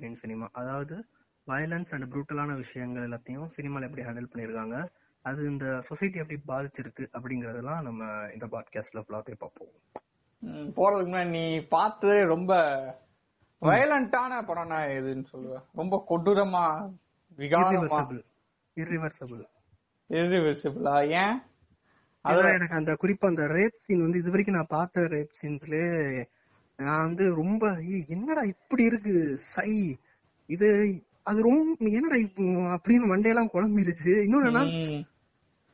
இன் cinema அதாவது violence and ப்ரூட்டலான விஷயங்கள் எல்லாத்தையும் சினிமால எப்படி ஹேண்டில் பண்ணிருக்காங்க அது இந்த சொசைட்டி எப்படி பாதிச்சிருக்கு அப்படிங்கறதெல்லாம் நம்ம இந்த பாட்காஸ்ட்ல ஃபுல்லாவே பார்ப்போம். போறதுக்கு முன்னாடி நீ பார்த்தது ரொம்ப வயலண்டான படம்னா எதுன்னு சொல்லுவ? ரொம்ப கொடூரமா விகாரமா? Irreversible irreversible? ஏன்? அதான் எனக்கு அந்த குறிப்பா அந்த ரேப் சீன் வந்து இது வரைக்கும் நான் பார்த்த ரேப் சீன்ஸ்லயே நான் வந்து ரொம்ப "ஏய், என்னடா இப்படி இருக்கு? சை இது அது ரொம்ப என்னடா அப்படின்னு மண்டையெல்லாம் குழம்பிருச்சு இன்னொன்னு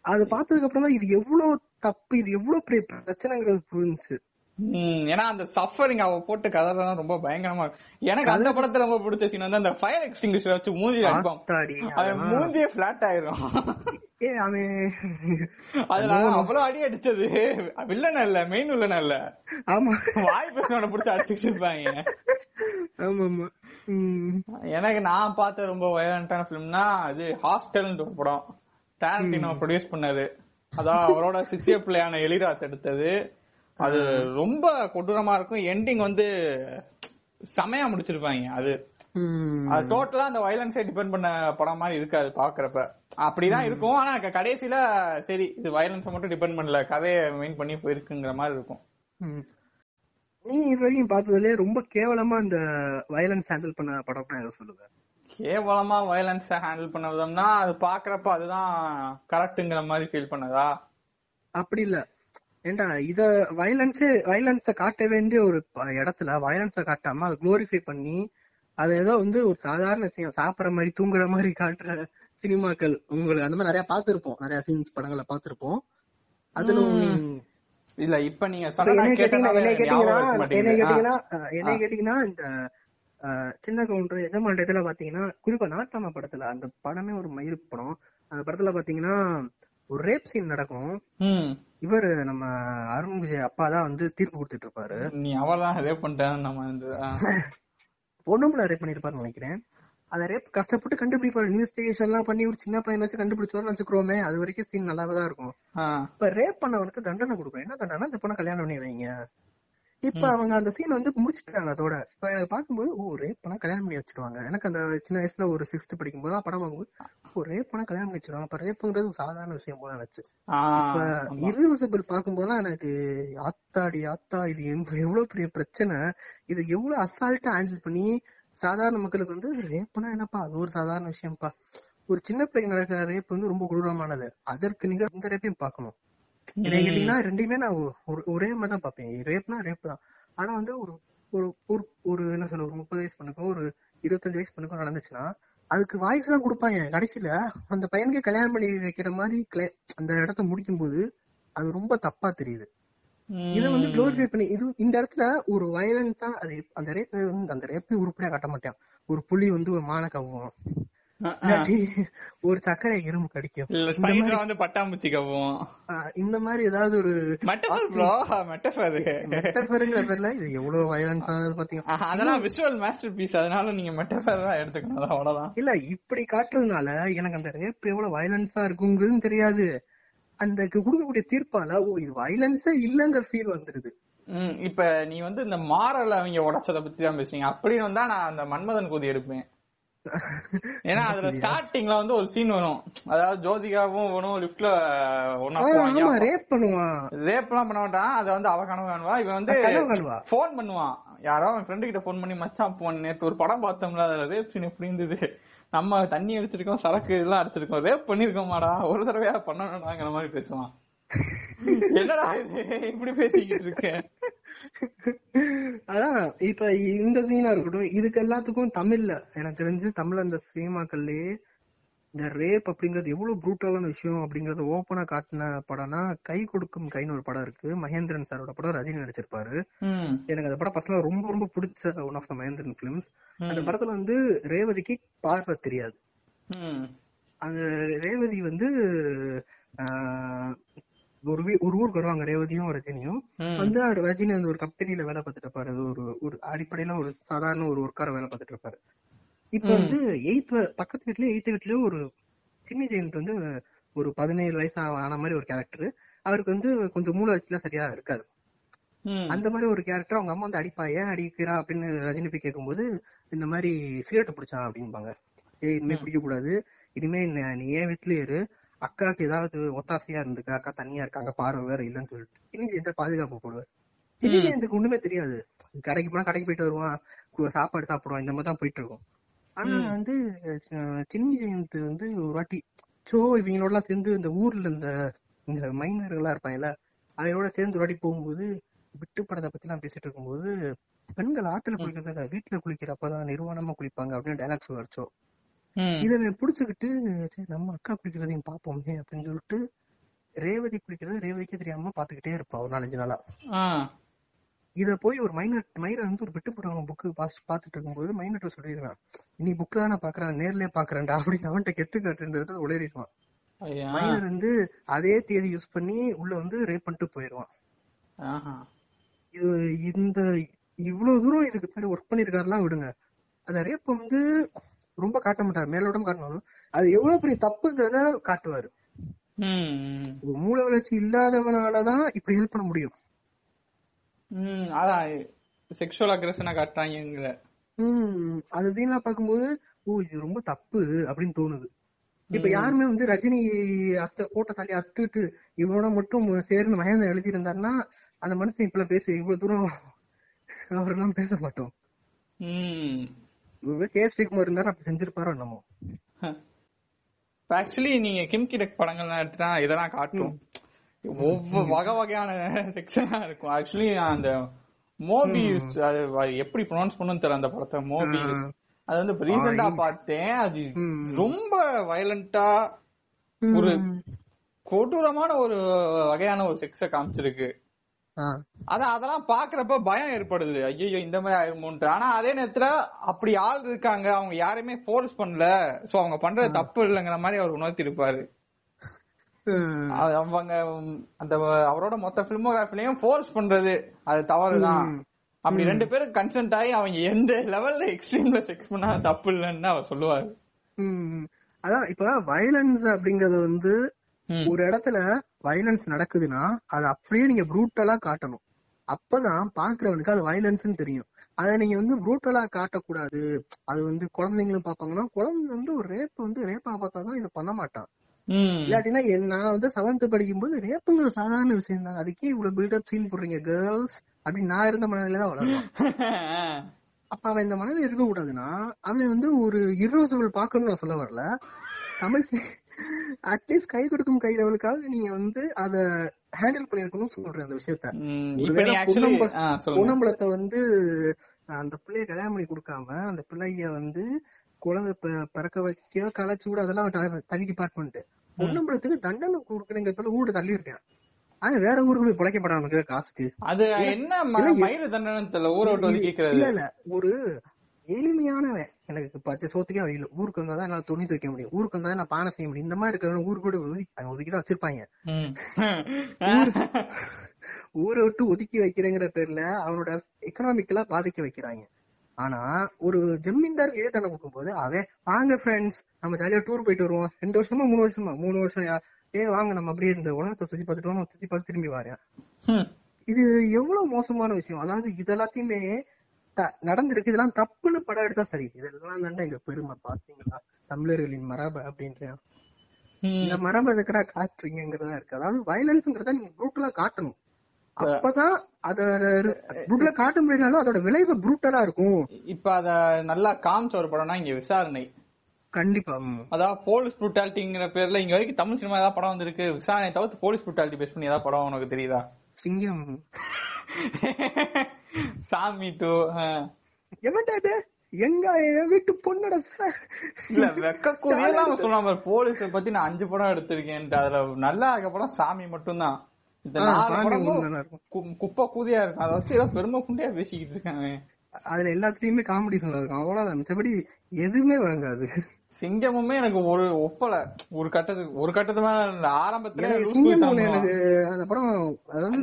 அது பார்த்ததுக்கு அப்புறம் தான் இது எவ்வளவு தப்பு இது எவ்வளவு பெரிய பிரச்சனைங்கிறது புரிஞ்சுச்சு. ஏன்னா அந்த சஃபரிங் அவ போட்டு கதறதான் ரொம்ப பயங்கரமா இருக்கும். எனக்கு அந்த படத்துல ரொம்ப பிடிச்ச சீன் வந்து அந்த ஃபயர் எக்ஸ்டிங்விஷர் வச்சு மூஞ்சி அடிப்பான். அவன் மூஞ்சியே பிளாட் ஆயிரும். அதனால அவ்வளவு அடி அடிச்சது. வில்லன் இல்ல மெயின் வில்லன் இல்ல. ஆமா. வாய் பேசுனவனை புடிச்சு அடிச்சுட்டு இருப்பாங்க ஆமா எனக்கு நான் பார்த்த ரொம்ப வயலண்டான பிலிம்னா அது ஹாஸ்டல்ன்ற படம். டாரண்டினோ ப்ரொடியூஸ் பண்ணாரு அதான் அவரோட சிசிய பிள்ளையான எலிராஸ் எடுத்தது. அது ரொம்ப கொடூரமா இருக்கும். எண்டிங் வந்து செமையா முடிச்சிருப்பாங்க. அது டோட்டலா அந்த வயலன்ஸை டிபெண்ட் பண்ண படம் மாதிரி இருக்காது பாக்குறப்ப அப்படிதான் இருக்கும். ஆனா கடைசியில சரி இது வயலன்ஸை மட்டும் டிபெண்ட் பண்ணல. கதையை மெயின் பண்ணி போயிருக்குங்கிற மாதிரி இருக்கும். நீ இது வரைக்கும் பார்த்ததுலயே ரொம்ப கேவலமா இந்த வயலன்ஸ் ஹேண்டில் பண்ண படம்னா எதை சொல்லுவ கேவலமா வயலன்ஸ ஹேண்டில் பண்ண விதம்னா அது பாக்குறப்ப அதுதான் கரெக்ட்ங்கிற மாதிரி ஃபீல் பண்ணதா? அப்படி இல்ல. ஏண்டா இத வயலன்ஸ் வயலன்ஸ காட்ட வேண்டிய ஒரு இடத்துல வயலன்ஸ காட்டாம அதை குளோரிஃபை பண்ணி அது ஏதோ வந்து ஒரு சாதாரண விஷயம் சாப்பிடுற மாதிரி தூங்குற மாதிரி காட்டுற சினிமாக்கள் உங்களுக்கு அந்த மாதிரி நிறைய பார்த்திருப்போம். நிறைய சீன்ஸ் படங்களை பார்த்திருப்போம். அதுல இல்ல இப்ப நீங்க என்னைய கேட்டீங்கன்னா ஞாபகம் கேட்டீங்கன்னா இந்த சின்ன கவுண்டர் எஜமான் இதுல பாத்தீங்கன்னா குறிப்பா நாட்டாம படத்துல அந்த படமே ஒரு மயிர் படம். அந்த படத்துல பாத்தீங்கன்னா ஒரு ரேப் சீன் நடக்கும். இவர் நம்ம அருண் விஜய் அப்பா தான் வந்து தீர்ப்பு கொடுத்துட்டு இருப்பாரு நீ அவதான் ரேப் பண்ணிட்டேன் நம்ம. பொண்ணும்புல ரேப் பண்ணிருப்பாருன்னு நினைக்கிறேன். அத ரேப் கஷ்டப்பட்டு கண்டுபிடிப்பாரு. இன்வெஸ்டிகேஷன் எல்லாம் பண்ணி ஒரு சின்ன பையன் வச்சு கண்டுபிடிச்சோம்னு வச்சுக்கிறோமே அது வரைக்கும் சீன் நல்லாவே தான் இருக்கும். இப்ப ரேப் பண்ணவனுக்கு தண்டனை கொடுக்கும் என்ன தண்டனை? இந்த பொண்ணை கல்யாணம் பண்ணி வைங்க. இப்ப அவங்க அந்த சீன் வந்து முடிச்சிட்டாங்க அதோட. இப்ப எனக்கு பார்க்கும்போது ஓ ரேப் பண்ணா கல்யாணம் பண்ணி வச்சிருவாங்க. எனக்கு அந்த சின்ன வயசுல ஒரு சிக்ஸ்த் படிக்கும் போது படம் பார்க்கும்போது ஓ ரேப் பண்ணா கல்யாணம் பண்ணி வச்சிருவாங்க. அப்ப ரேப்புங்கிறது ஒரு சாதாரண விஷயம் போல நினைச்சு. இப்ப irreversible பார்க்கும்போதுதான் எனக்கு ஆத்தாடி ஆத்தா இது எவ்வ- எவ்வளவு பெரிய பிரச்சனை. இது எவ்வளவு அசால்ட்டா ஹேண்டில் பண்ணி சாதாரண மக்களுக்கு வந்து ரேப்னா என்னப்பா? அது ஒரு சாதாரண விஷயம்ப்பா. ஒரு சின்ன பிள்ளைங்க நடக்கிற ரேப் வந்து ரொம்ப கொடூரமானது. அதற்கு நிகர் இந்த ரேப்பையும் பார்க்கணும். என்னை கேட்டீங்கன்னா ரெண்டையுமே நான் ஒரு ஒரே மாதிரி தான் பார்ப்பேன். ரேப்னா ரேப் தான். ஆனா வந்து ஒரு ஒரு ஒரு ஒரு என்ன சொல்ல ஒரு முப்பது வயசு பண்ணுக்கோ ஒரு இருபத்தஞ்சு வயசு பண்ணுக்கோ நடந்துச்சுன்னா அதுக்கு வாய்ஸ் தான் கொடுப்பாங்க. கடைசியில அந்த பையனுக்கு கல்யாணம் பண்ணி வைக்கிற மாதிரி அந்த இடத்த முடிக்கும் போது அது ரொம்ப தப்பா தெரியுது. இதை வந்து குளோரிஃபை பண்ணி இது இந்த இடத்துல ஒரு வயலன்ஸா அது அந்த ரேப் அந்த ரேப்பை உருப்படியா காட்ட மாட்டான். ஒரு புலி வந்து ஒரு மான கவ்வும். ஒரு சர்க்கரை எறும்பு கடிக்கும். இல்ல வந்து பட்டாம்பூச்சி கவ்வும். ஆஹ் இந்த மாதிரி ஏதாவது ஒரு மெட்டபர் ப்ரோ மெட்டபர் மெட்டபருங்கிற பேர்ல இது எவ்வளவு வயலன்ஸ் ஆனது பாத்தீங்க. அதெல்லாம் விஷுவல் மாஸ்டர் பீஸ் அதனால நீங்க மெட்டபர் தான் எடுத்துக்கணும் அவ்வளவுதான். இல்ல இப்படி காட்டுறதுனால எனக்கு அந்த ரேப் எவ்வளவு வயலன்ஸா இருக்குங்கிறதும் தெரியாது. அந்த கொடுக்கக்கூடிய தீர்ப்பால ஓ இது வயலன்ஸே இல்லங்கிற ஃபீல் வந்துருது. இப்ப நீ வந்து இந்த மாரல் அவங்க உடைச்சத பத்தி தான் பேசுறீங்க அப்படின்னு வந்தா நான் அந்த மன்மதன் கூதி எடுப்பேன். ஏன்னா அதுல ஸ்டார்டிங்ல வந்து ஒரு சீன் வரும். அதாவது ஜோதிகாவும் இவனும் லிப்ட்ல ஒன்னா போவாங்க. ரேப் பண்ணுவான். ரேப் எல்லாம் பண்ண மாட்டான். அதை வந்து அவ கனவு காணுவா? இவன் வந்து. போன் பண்ணுவான். யாரோ அவன் ஃப்ரெண்டு கிட்ட போன் பண்ணி மச்சான் போன் நேத்து ஒரு படம் பார்த்தோம்ல அதுல ரேப் சீன் எப்படி இருந்தது? நம்ம தண்ணி அடிச்சிருக்கோம் சரக்கு இதெல்லாம் அடிச்சிருக்கோம். ரேப் பண்ணிருக்கோமாடா ஒரு தடவையா பண்ணணும்டாங்கிற மாதிரி பேசுவான். என்னடா இப்படி பேசிக்கிட்டு இருக்கேன் அதான் இப்ப இந்த சீனா இருக்கட்டும் இதுக்கு எல்லாத்துக்கும் தமிழ்ல எனக்கு தெரிஞ்சு தமிழ்ல அந்த சினிமாக்கள்லயே இந்த ரேப் அப்படிங்கறது எவ்வளவு ப்ரூட்டலான விஷயம் அப்படிங்கறத ஓப்பனா காட்டின படம்னா கை கொடுக்கும் கைன்னு ஒரு படம் இருக்கு. மகேந்திரன் சாரோட படம் ரஜினி நடிச்சிருப்பாரு. எனக்கு அந்த படம் பர்சனலா ரொம்ப ரொம்ப பிடிச்ச one of the Mahendran films அந்த படத்துல வந்து ரேவதிக்கு பார்வை தெரியாது. அந்த ரேவதி வந்து ஒரு ஒரு ஊருக்கு வருவாங்க. ரேவதியும் ரஜினியும். வந்து அவர் ரஜினி அந்த ஒரு கம்பெனில வேலை பார்த்துட்டு இருப்பாரு. அது ஒரு ஒரு அடிப்படையில ஒரு சாதாரண ஒரு ஒர்க்கார வேலை பார்த்துட்டு இருப்பாரு. இப்ப வந்து எயித் பக்கத்து வீட்லயே எயித் வீட்லயே ஒரு சின்ன ஜெயந்த் வந்து ஒரு பதினேழு வயசு ஆன மாதிரி ஒரு கேரக்டர் அவருக்கு வந்து கொஞ்சம் மூளை வச்சுலாம் சரியா இருக்காது. அந்த மாதிரி ஒரு கேரக்டர் அவங்க அம்மா வந்து அடிப்பா ஏன் அடிக்கிறா? அப்படின்னு ரஜினி போய் கேட்கும்போது இந்த மாதிரி சிகரெட் பிடிச்சான் அப்படிம்பாங்க. ஏய் இனிமே பிடிக்க கூடாது இனிமே ந- நீ ஏன் வீட்லயே இரு. அக்காவுக்கு ஏதாவது ஒத்தாசையா இருந்துக்க? அக்கா தனியா இருக்காங்க பார்வை வேற இல்லைன்னு சொல்லிட்டு. இன்னைக்கு எந்த பாதுகாப்பு போடுவார். இன்னைக்கு எனக்கு ஒண்ணுமே தெரியாது. கடைக்கு போனா கடைக்கு போயிட்டு வருவான் சாப்பாடு சாப்பிடுவான் இந்த மாதிரி தான் போயிட்டு இருக்கும். ஆனா வந்து சின்ன ஜெயந்த் வந்து ஒரு வாட்டி சோ இவங்களோட எல்லாம் சேர்ந்து இந்த ஊர்ல இந்த இந்த மைனர்கள்லாம் இருப்பாங்கல்ல அவங்களோட சேர்ந்து ஒரு வாட்டி போகும்போது விட்டு படத்தை பத்தி எல்லாம் பேசிட்டு இருக்கும்போது பெண்கள் ஆத்துல குளிக்கிறத விட வீட்டுல குளிக்கிறப்பதான் நிர்வாணமா குளிப்பாங்க அப்படின்னு டைலாக்ஸ் வரைச்சோம். இதை புடிச்சுக்கிட்டு சரி நம்ம அக்கா குளிக்கிறதையும் பாப்போமே அப்படின்னு சொல்லிட்டு ரேவதி குளிக்கிறது ரேவதிக்கே தெரியாம பாத்துக்கிட்டே இருப்பா ஒரு நாலஞ்சு நாளா. இத போய் ஒரு மைனர் மைனர் வந்து ஒரு விட்டு போடுறவங்க புக்கு பாத்துட்டு இருக்கும்போது மைனர்ட்ட சொல்லிடுவேன் நீ புக்கு தானே பாக்குறேன் நேர்லயே பாக்குறேன்டா அப்படின்னு அவன்கிட்ட கெட்டு காட்டுன்றது உளறிடுவான். மைனர் வந்து அதே தேதி யூஸ் பண்ணி உள்ள வந்து ரேப் பண்ணிட்டு போயிடுவான். இது இந்த இவ்வளவு தூரம் இதுக்கு பின்னாடி ஒர்க் பண்ணிருக்காருலாம் விடுங்க அந்த ரேப் வந்து ரொம்ப காட்ட மாட்டாரு. மேலோட்டம் காட்டணும். அது எவ்வளவு பெரிய தப்புங்கிறத காட்டுவாரு. ம், ம். மூல வளர்ச்சி இல்லாதவனாலதான் இப்படி ஹெல்ப் பண்ண முடியும். ம், அதான். செக்ஷுவல் அக்ரஷனா காட்டுறாங்கிற ஹம் அது இதெல்லாம் பார்க்கும்போது ஓ இது ரொம்ப தப்பு அப்படின்னு தோணுது. இப்ப யாருமே வந்து ரஜினி அத்தை போட்ட தள்ளி அத்துட்டு இவனோட மட்டும் சேர்ந்து மகேந்திரன் எழுதி இருந்தாருன்னா அந்த மனுஷன் இப்ப பேச இவ்வளவு தூரம் அவரெல்லாம் பேச மாட்டோம். ம். கே ஸ்ரீகுமார் இருந்தாரு அப்படி செஞ்சிருப்பாரோ என்னமோ. ஆக்சுவலி நீங்க கிம் கிடக் படங்கள்லாம் எடுத்துட்டா இதெல்லாம் காட்டும். ஒவ்வொரு வகை வகையான செக்ஷனா இருக்கும். ஆக்சுவலி அந்த வ- எப்படி ப்ரொனவுன்ஸ் பண்ணுன்னு தெரியல அந்த படத்தை. மோபியூஸ் அது வந்து ரீசெண்டா பார்த்தேன். அது. ரொம்ப வயலண்டா ஒரு கொடூரமான ஒரு வகையான ஒரு செக்ஸ காமிச்சிருக்கு. அதான் அதெல்லாம் பாக்குறப்ப பயம் ஏற்படுது. ஐயோ இந்த மாதிரி ஆயிருமோன்ட்டு. ஆனா அதே நேரத்துல அப்படி ஆள் இருக்காங்க. அவங்க யாரையுமே ஃபோர்ஸ் பண்ணல. சோ அவங்க பண்றது தப்பு இல்லைங்கிற மாதிரி அவர் உணர்த்தி இருப்பாரு. அவங்க அந்த அவரோட மொத்த பிலிமோகிராஃபிலையும் ஃபோர்ஸ் பண்றது. அது தவறுதான். அப்படி ரெண்டு பேரும் கன்சென்ட் ஆகி அவங்க எந்த லெவல்ல எக்ஸ்ட்ரீம்ல செக்ஸ் பண்ணா தப்பு இல்லைன்னு அவர் சொல்லுவாரு. அதான் இப்ப வயலன்ஸ் அப்படிங்கறது வந்து. ஒரு இடத்துல வயலன்ஸ் நடக்குதுன்னா அது அப்படியே நீங்க ப்ரூட்டலா காட்டணும். அப்பதான் பாக்குறவனுக்கு அது வயலன்ஸ்னு தெரியும். அதை நீங்க வந்து ப்ரூட்டலா காட்டக்கூடாது. அது வந்து குழந்தைங்களும் பாப்பாங்கன்னா குழந்தை வந்து ஒரு ரேப் வந்து ரேப்பா பார்த்தாதான் இதை பண்ண மாட்டான். இல்லாட்டினா நான் வந்து செவன்த் படிக்கும்போது ரேப்புங்கிற சாதாரண விஷயம் தான். அதுக்கே இவ்வளவு பில்டப் சீன் போடுறீங்க கேர்ள்ஸ் அப்படின்னு நான் இருந்த மனநிலை தான் வளருவான். அப்ப அவன் இந்த மனநிலை இருக்க கூடாதுன்னா அவன் வந்து ஒரு irreversible பாக்கணும்னு நான் சொல்ல வரல. தமிழ் அட்லீஸ்ட் கை கொடுக்கும் கைதவளுக்காவது நீங்க வந்து அத ஹேண்டில் பண்ணிருக்கணும்னு சொல்றேன் அந்த விஷயத்த. பொன்னம்பலத்தை வந்து அந்த பிள்ளைய கல்யாணம் பண்ணி கொடுக்காம அந்த பிள்ளைய வந்து குழந்தை பிறக்க வைக்க கலைச்சு கூட அதெல்லாம் தனி டிபார்ட்மெண்ட் பொன்னம்பலத்துக்கு தண்டனை கொடுக்குறேங்கிறதுல ஊடு தள்ளி இருக்கேன் ஆனா வேற ஊருக்கு போய் பிழைக்கப்படாம காசுக்கு. அது என்ன மயிறு தண்டனை தெரியல ஊரை விட்டு வந்து கேக்குறது. இல்ல இல்ல. ஒரு எளிமையானவன். எனக்கு பத்து சோத்துக்கே வழி இல்ல. ஊருக்கு வந்தா தான் என்னால துணி துவைக்க முடியும். ஊருக்கு வந்தா நான் பானை செய்ய முடியும். இந்த மாதிரி இருக்கிறவங்க ஊருக்கு கூட ஒதுக்கி ஒதுக்கி தான் வச்சிருப்பாங்க. ஊரை விட்டு ஒதுக்கி வைக்கிறேங்கிற பேர்ல அவனோட எக்கனாமிக்கலா பாதிக்க வைக்கிறாங்க. ஆனா ஒரு ஜமீன்தாருக்கு ஏ தண்டனை கொடுக்கும்போது அவன் வாங்க ஃப்ரெண்ட்ஸ் நம்ம ஜாலியா டூர் போயிட்டு வருவோம். ரெண்டு வருஷமா மூணு வருஷமா? மூணு வருஷம் யா- ஏ வாங்க நம்ம அப்படியே இந்த உலகத்தை சுத்தி பார்த்துட்டு சுத்தி பார்த்து திரும்பி வரேன். இது எவ்வளவு மோசமான விஷயம். அதாவது இது எல்லாத்தையுமே நடந்திருக்கு. இதெல்லாம் தப்புன்னு படம் எடுத்தா சரி. இதெல்லாம் தாண்டா எங்க பெருமை. பாத்தீங்களா தமிழர்களின் மரபு அப்படின்றேன் ம். இந்த மரபு எதுக்கடா காட்டுறீங்கிறதா இருக்கு. அதாவது வயலன்ஸ்ங்கிறத நீங்க ப்ரூட்டலா காட்டணும். அப்பதான் அத ப்ரூட்டலா காட்ட முடியலனாலும் அதோட விளைவு ப்ரூட்டலா இருக்கும். இப்ப அத நல்லா காமிச்ச ஒரு படம்னா இங்க விசாரணை. கண்டிப்பா. அதாவது போலீஸ் புட்டாலிட்டிங்கிற பேர்ல இங்க வரைக்கும் தமிழ் சினிமா ஏதாவது படம் வந்திருக்கு. விசாரணை தவிர்த்து போலீஸ் புட்டாலிட்டி பேஸ் பண்ணி ஏதாவது படம் உனக்கு தெரியுதா? சிங்கம். சாமி டூ எவன்டா இது? எங்க என் வீட்டு பொண்ணோட இல்ல வெக்க கூதியெல்லாம் சொல்லாம போலீஸ பத்தி நான் அஞ்சு படம் எடுத்திருக்கேன்ட்டு. அதுல நல்லா இருக்க படம் சாமி மட்டும்தான். இந்த குப்பை கூதியா இருக்கும். அதை வச்சு ஏதோ பெருமை குண்டியா பேசிக்கிட்டு இருக்காங்க அதுல எல்லாத்துலயுமே காமெடி இருக்கும். அவ்வளவுதான். மிச்சபடி எதுவுமே வழங்காது. சிங்கமுமே எனக்கு ஒரு ஒப்பல. ஒரு கட்டத்துக்கு ஒரு கட்டத்து மேல ஆரம்பத்துல எனக்கு அந்த படம் அதாவது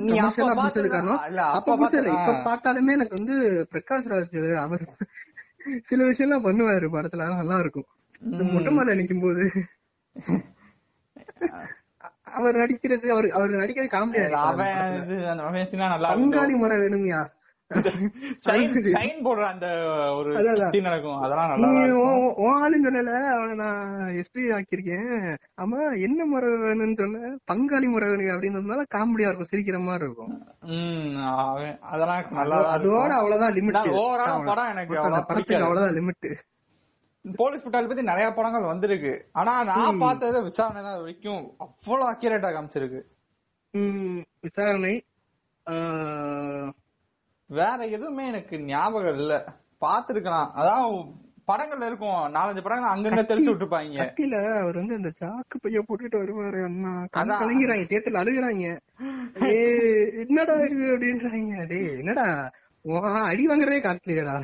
அப்ப பார்த்தது- இப்ப பார்த்தாலுமே எனக்கு வந்து பிரகாஷ் ராஜ் அவர் சில விஷயம் எல்லாம் பண்ணுவாரு படத்துல நல்லா இருக்கும். மொட்டை மாலை நிக்கும் போது அவர் நடிக்கிறது அவர் அவர் நடிக்கிறது காமெடியா அவன் நல்லா பங்காளி முறை வேணுமியா. ஷைன் போடுற அந்த ஒரு. சீன் நடக்கும். அதெல்லாம் நல்லா உன் ஆளுன்னு சொன்னல அவனை நான் எஸ்பி ஆக்கியிருக்கேன். ஆமா என்ன முறை வேணும்னு சொன்ன? பங்காளி முறை வேணும் அப்படின்னு சொன்னால காமெடியா இருக்கும் சிரிக்கிற மாதிரி இருக்கும். அதெல்லாம் நல்லா அதோட. அவ்வளவுதான் லிமிட் ஆ படம் எனக்கு படத்துக்கு. அவ்வளவுதான் லிமிட் போலீஸ் புட்டால் பத்தி நிறைய படங்கள் வந்திருக்கு. ஆனா நான் பார்த்தது விசாரணை தான் வரைக்கும் அவ்வளவு அக்யூரேட்டா காமிச்சிருக்கு. விசாரணை வேற எதுவுமே எனக்கு ஞாபகம் இல்ல. பாத்துருக்கலாம் அதான் படங்கள்ல இருக்கும். நாலஞ்சு படங்கள் அங்கங்க தெளிச்சு விட்டுருப்பாங்க கத்தில அவர் வந்து அந்த சாக்கு பைய போட்டுட்டு வருவாரு அண்ணா கண் அதான். கலங்கிறாங்க தேட்டர்ல அழுகுறாங்க. ஏய் என்னடா இது அப்படின்றாங்க. டேய் என்னடா? அடி வாங்குறதே காட்டலையடா.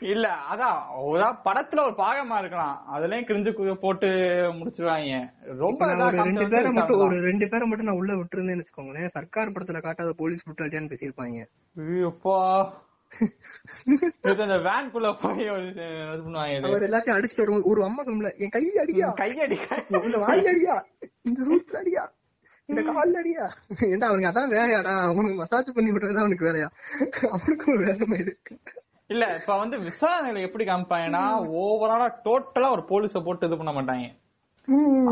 இல்ல அதான் ஒரு படத்துல ஒரு பாகமா இருக்கலாம். அதுலயும் கிரிஞ்சு கு- போட்டு முடிச்சிருவாங்க. ரொம்ப ரெண்டு பேரை மட்டும் ஒரு ரெண்டு பேரை மட்டும் நான் உள்ள விட்டுருந்தேன்னு வச்சுக்கோங்களேன். சர்க்கார் படத்துல காட்டாத போலீஸ் புட்டாலியான்னு பேசியிருப்பாங்க. ஐயோப்பா. இது அந்த வேன்குள்ள போய் இது பண்ணுவாங்க இது. அவர் எல்லாத்தையும் அடிச்சுட்டு வருவோம் ஒரு அம்மா சொல்ல என் கை அடியா கையடி. இந்த வாய் அடியா? இந்த ரூட்ல அடியா? கால் அடியா ஏன்டா அவனுக்கு அதான் வேலையாடா. அவனுக்கு மசாஜ் பண்ணி விடுறது அவனுக்கு வேலையா? அவனுக்கு ஒரு வேலை இருக்கு இல்ல இப்ப வந்து விசாரணையில எப்படி காமிப்பாங்கன்னா ஓவராலா டோட்டலா ஒரு போலீஸ போட்டு இது பண்ண மாட்டாங்க.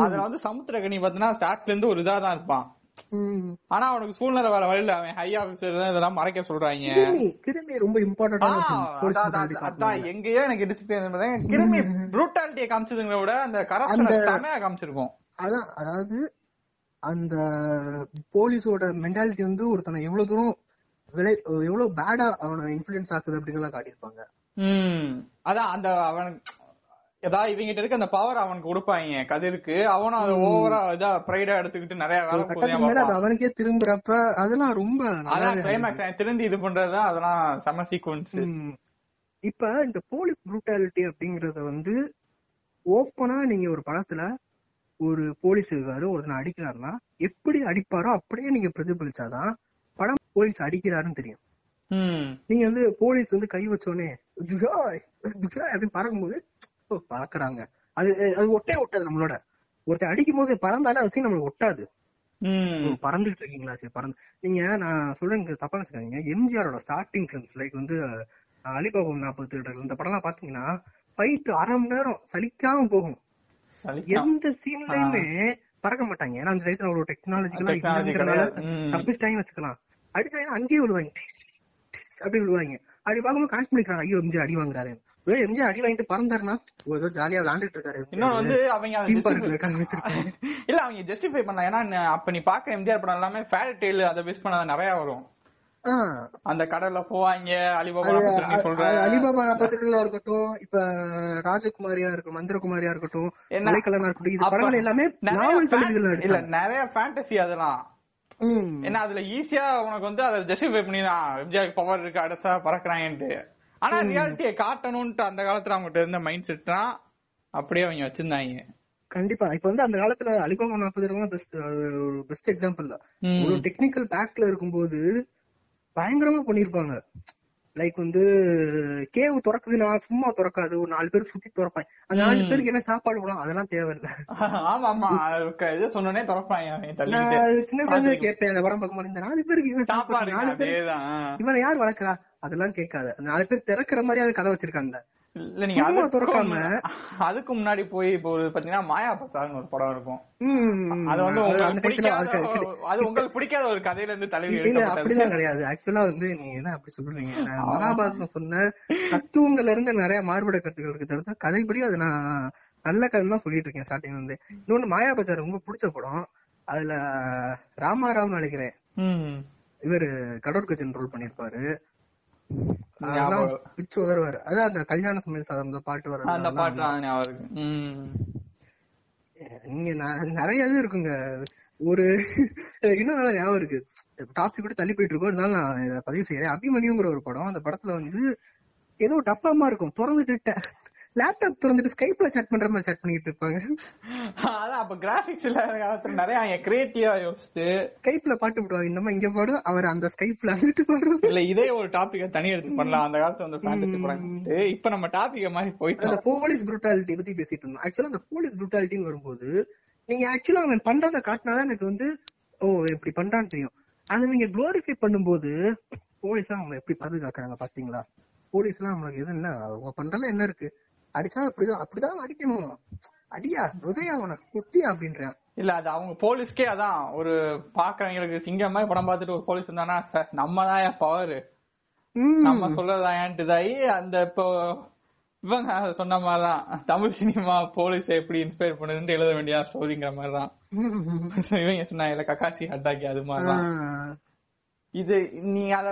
அதுல வந்து சமுத்திரகனி பாத்தீங்கன்னா ஸ்டார்ட்ல இருந்து ஒரு இதா தான் இருப்பான். ஆனா அவனுக்கு சூழ்நிலை வேற வழியில அவன் ஹை ஆபீசர் இதெல்லாம் மறைக்க சொல்றாங்க. கிருமி ரொம்ப ஆ, இம்பார்ட்டன்டான அதான், எங்கேயோ எனக்கு இடிச்சுட்டே கிருமி ப்ரூட்டாலிட்டியை காமிச்சதுங்களை விட அந்த கரப்ஷன் செமையா காமிச்சிருக்கும். அதான் அதாவது அந்த போலீஸோட மென்டாலிட்டி வந்து ஒருத்தனை எவ்வளவு தூரம் விளை எவ்வளவு பேடா அவனை இன்ஃபுளுன்ஸ் ஆக்குது அப்படிங்கலாம் காட்டியிருப்பாங்க. ம். அதான் அந்த அவன் ஏதாவது இவங்கிட்ட இருக்க அந்த பவர் அவனுக்கு கொடுப்பாங்க. கதிருக்கு. அவனும் அதை ஓவரா இதா பிரைடா எடுத்துக்கிட்டு நிறைய வேலை அவனுக்கே திரும்புறப்ப அதெல்லாம் ரொம்ப அதான் கிளைமேக்ஸ் திரும்பி இது பண்றதுதான் அதெல்லாம் செம சீக்வன்ஸ். இப்ப இந்த போலீஸ் ப்ரூட்டாலிட்டி அப்படிங்கறத வந்து ஓப்பனா நீங்க ஒரு படத்துல ஒரு போலீஸ் இருக்காரு ஒருத்தனை அடிக்கிறாருன்னா எப்படி அடிப்பாரோ அப்படியே நீங்க பிரதிபலிச்சாதான் படம் போலீஸ் அடிக்கிறாருன்னு தெரியும். நீங்க வந்து போலீஸ் வந்து கை வச்சோடனே அப்படின்னு பறக்கும்போது பறக்குறாங்க. அது அது ஒட்டே ஒட்டாது நம்மளோட. ஒருத்தர் அடிக்கும் போது பறந்தாலே அது நம்மளுக்கு ஒட்டாது. பறந்துட்டு இருக்கீங்களா சரி பறந்து. நீங்க நான் சொல்றேன் தப்பா நினைச்சுக்காதீங்க. எம்ஜிஆரோட ஸ்டார்டிங் ஃபிலிம்ஸ் லைக் வந்து அஹ், அலிபாபா நாற்பது திருடர்கள் இந்த படம்லாம் பாத்தீங்கன்னா ஃபைட் அரை மணி நேரம் சலிக்காம போகும். எந்த சீன்லயுமே பறக்க மாட்டாங்க. ஏன்னா அந்த டயத்துல அவ்வளவு. ம். தப்பிச்சிட்டாங்கன்னு வச்சுக்கலாம். அடிச்சாங்கன்னா அங்கேயே விழுவாங்க. அப்படி விழுவாங்க. அப்படி பார்க்கும்போது கனெக்ட் பண்ணிக்கிறாங்க ஐயோ எம்ஜிஆர் அடி வாங்குறாரு. ஏ எம்ஜிஆர் அடி வாங்கிட்டு பறந்தாருன்னா ஏதோ ஜாலியா விளையாண்டுட்டு இருக்காரு. இன்னொன்னு வந்து அவங்க. இல்ல அவங்க ஜஸ்டிஃபை பண்ணலாம். ஏன்னா ந- அப்ப நீ பாக்க எம்ஜிஆர் படம் எல்லாமே ஃபேரி டெய்ல் அதை பேஸ் பண்ண நிறைய வரும். அந்த கடல்ல போவாங்க அலிபாபா அலிபாபா நாற்பத்தெட்டுல இருக்கட்டும் இப்ப ராஜகுமாரியா இருக்கட்டும் மந்திரகுமாரியா இருக்கட்டும் என்ன? மலைக்கலனா இருக்கட்டும் இது அப்ப படங்கள் எல்லாமே நாவல் இல்ல நிறைய ஃபேண்டசி அதெல்லாம். ஏன்னா அதுல ஈஸியா உனக்கு வந்து அதை ஜஸ்டிஃபை பண்ணி எம்ஜிஆர் பவர் இருக்கு அடைச்சா பறக்குறாங்கன்ட்டு. ஆனா ரியாலிட்டியை காட்டணும்ட்டு அந்த காலத்துல அவங்ககிட்ட இருந்த மைண்ட் செட்னா அப்படியே அவங்க வச்சிருந்தாங்க. கண்டிப்பா. இப்ப வந்து அந்த காலத்துல அலிபாபா நாற்பது பெஸ்ட் ஒரு பெஸ்ட் எக்ஸாம்பிள் தான். ஒரு டெக்னிக்கல் பேக்ல இருக்கும்போது பயங்கரமா பண்ணிருப்பாங்க. லைக் வந்து கேவ் திறக்குதுன்னா சும்மா திறக்காது. ஒரு நாலு பேர் சுத்தி திறப்பாங்க. அந்த நாலு பேருக்கு என்ன சாப்பாடு போடும் அதெல்லாம் தேவையில்ல. ஆமா ஆமா. இது சொன்னோடனே திறப்பாங்க நான் சின்ன குழந்தை கேட்பேன் அந்த படம் பார்க்கும்போது. இந்த நாலு பேருக்கு இவன் சாப்பாடு நாலு பேர் இவனை யார் வளர்க்கறா? அதெல்லாம் கேட்காது. நாலு பேர் திறக்கிற மாதிரி அது கதை வச்சிருக்காங்க. இல்ல நீங்க திறக்காம. அதுக்கு முன்னாடி போய் இப்போ ஒரு பாத்தீங்கன்னா மாயா பசார்னு ஒரு படம் இருக்கும். அது வந்து அது உங்களுக்கு பிடிக்காத ஒரு கதையில இருந்து எடுக்கப்பட்டது. அப்படிலாம் கிடையாது. ஆக்சுவலா வந்து நீங்க என்ன அப்படி சொல்றீங்க? மகாபாரதம் சொன்ன தத்துவங்கள்ல இருந்து நிறைய மாறுபட கருத்துக்கள் இருக்கு தவிர்த்து கதைப்படி அது நான் நல்ல கதை தான் சொல்லிட்டு இருக்கேன் ஸ்டார்டிங் வந்து இன்னொன்னு மாயாபஜார் ரொம்ப பிடிச்ச படம். அதுல ராமாராவ்னு நினைக்கிறேன். இவரு கடோர் கஜன் ரோல் பண்ணிருப்பாரு. பிச்சு அதான் அந்த கல்யாண சமையல் சாதம் அந்த பாட்டு வர அந்த பாட்டு தான் ஞாபகம் இருக்கு. ம். நீங்க ந- நிறைய இது இருக்குங்க. ஒரு இன்னும் நல்லா ஞாபகம் இருக்கு. டாபிக் கூட தள்ளி போயிட்டு இருக்கோம். இருந்தாலும் நான் பதிவு செய்யறேன். அபிமன்யுங்கிற ஒரு படம் அந்த படத்துல வந்து ஏதோ டப்பாமா இருக்கும். திறந்துட்டு லேப்டாப் திறந்துட்டு ஸ்கைப்ல chat பண்ற மாதிரி chat பண்ணிட்டு இருப்பாங்க. அதான் அப்ப கிராபிக்ஸ் இல்லாத காலத்துல நிறைய அவங்க கிரியேட்டிவா யோசிச்சு. ஸ்கைப்ல பாட்டு போடுவாங்க. இந்த மாதிரி இங்க பாடும் அவர் அந்த ஸ்கைப்ல அங்கிட்டு பாடுவாங்க இல்ல இதே ஒரு டாபிக்க தனி எடுத்து பண்ணலாம். அந்த காலத்துல வந்து ஃபேண்டசி படம் இப்ப நம்ம டாபிக்க மாதிரி அந்த போயிட்டோம். போலீஸ் புரூட்டாலிட்டி பத்தி பேசிட்டு இருந்தோம். ஆக்சுவலா அந்த போலீஸ் புரூட்டாலிட்டின்னு வரும்போது நீங்க ஆக்சுவலா அவன் பண்றத காட்டினாதான் எனக்கு வந்து ஓ இப்படி பண்றான்னு தெரியும். அதை நீங்க குளோரிஃபை பண்ணும்போது போலீஸ் அவங்க எப்படி பாதுகாக்கறாங்க பாத்தீங்களா? போலீஸ் எல்லாம் நம்மளுக்கு எது என்ன அவங்க பண்றதுல என்ன இருக்கு? அடிச்சா அப்படிதான் அப்படிதான் அடிக்கணும். அடியா உதயா அவனை குட்டியா அப்படின்றான். இல்ல அது அவங்க போலீஸ்க்கே அதான் ஒரு பாக்குறவங்களுக்கு சிங்கம் மாதிரி படம் பார்த்துட்டு ஒரு போலீஸ் இருந்தானா "சார், நம்ம தான் பவர். நம்ம சொல்றதான்ட்டு இதாகி அந்த இப்போ இவங்க சொன்ன மாதிரிதான் தமிழ் சினிமா போலீஸ் எப்படி இன்ஸ்பயர் பண்ணுதுன்னு எழுத வேண்டிய ஸ்டோரிங்கிற மாதிரிதான். இவங்க சொன்னாங்க கக்காச்சி ஹட்டாக்கி அது மாதிரிதான். இது நீ அத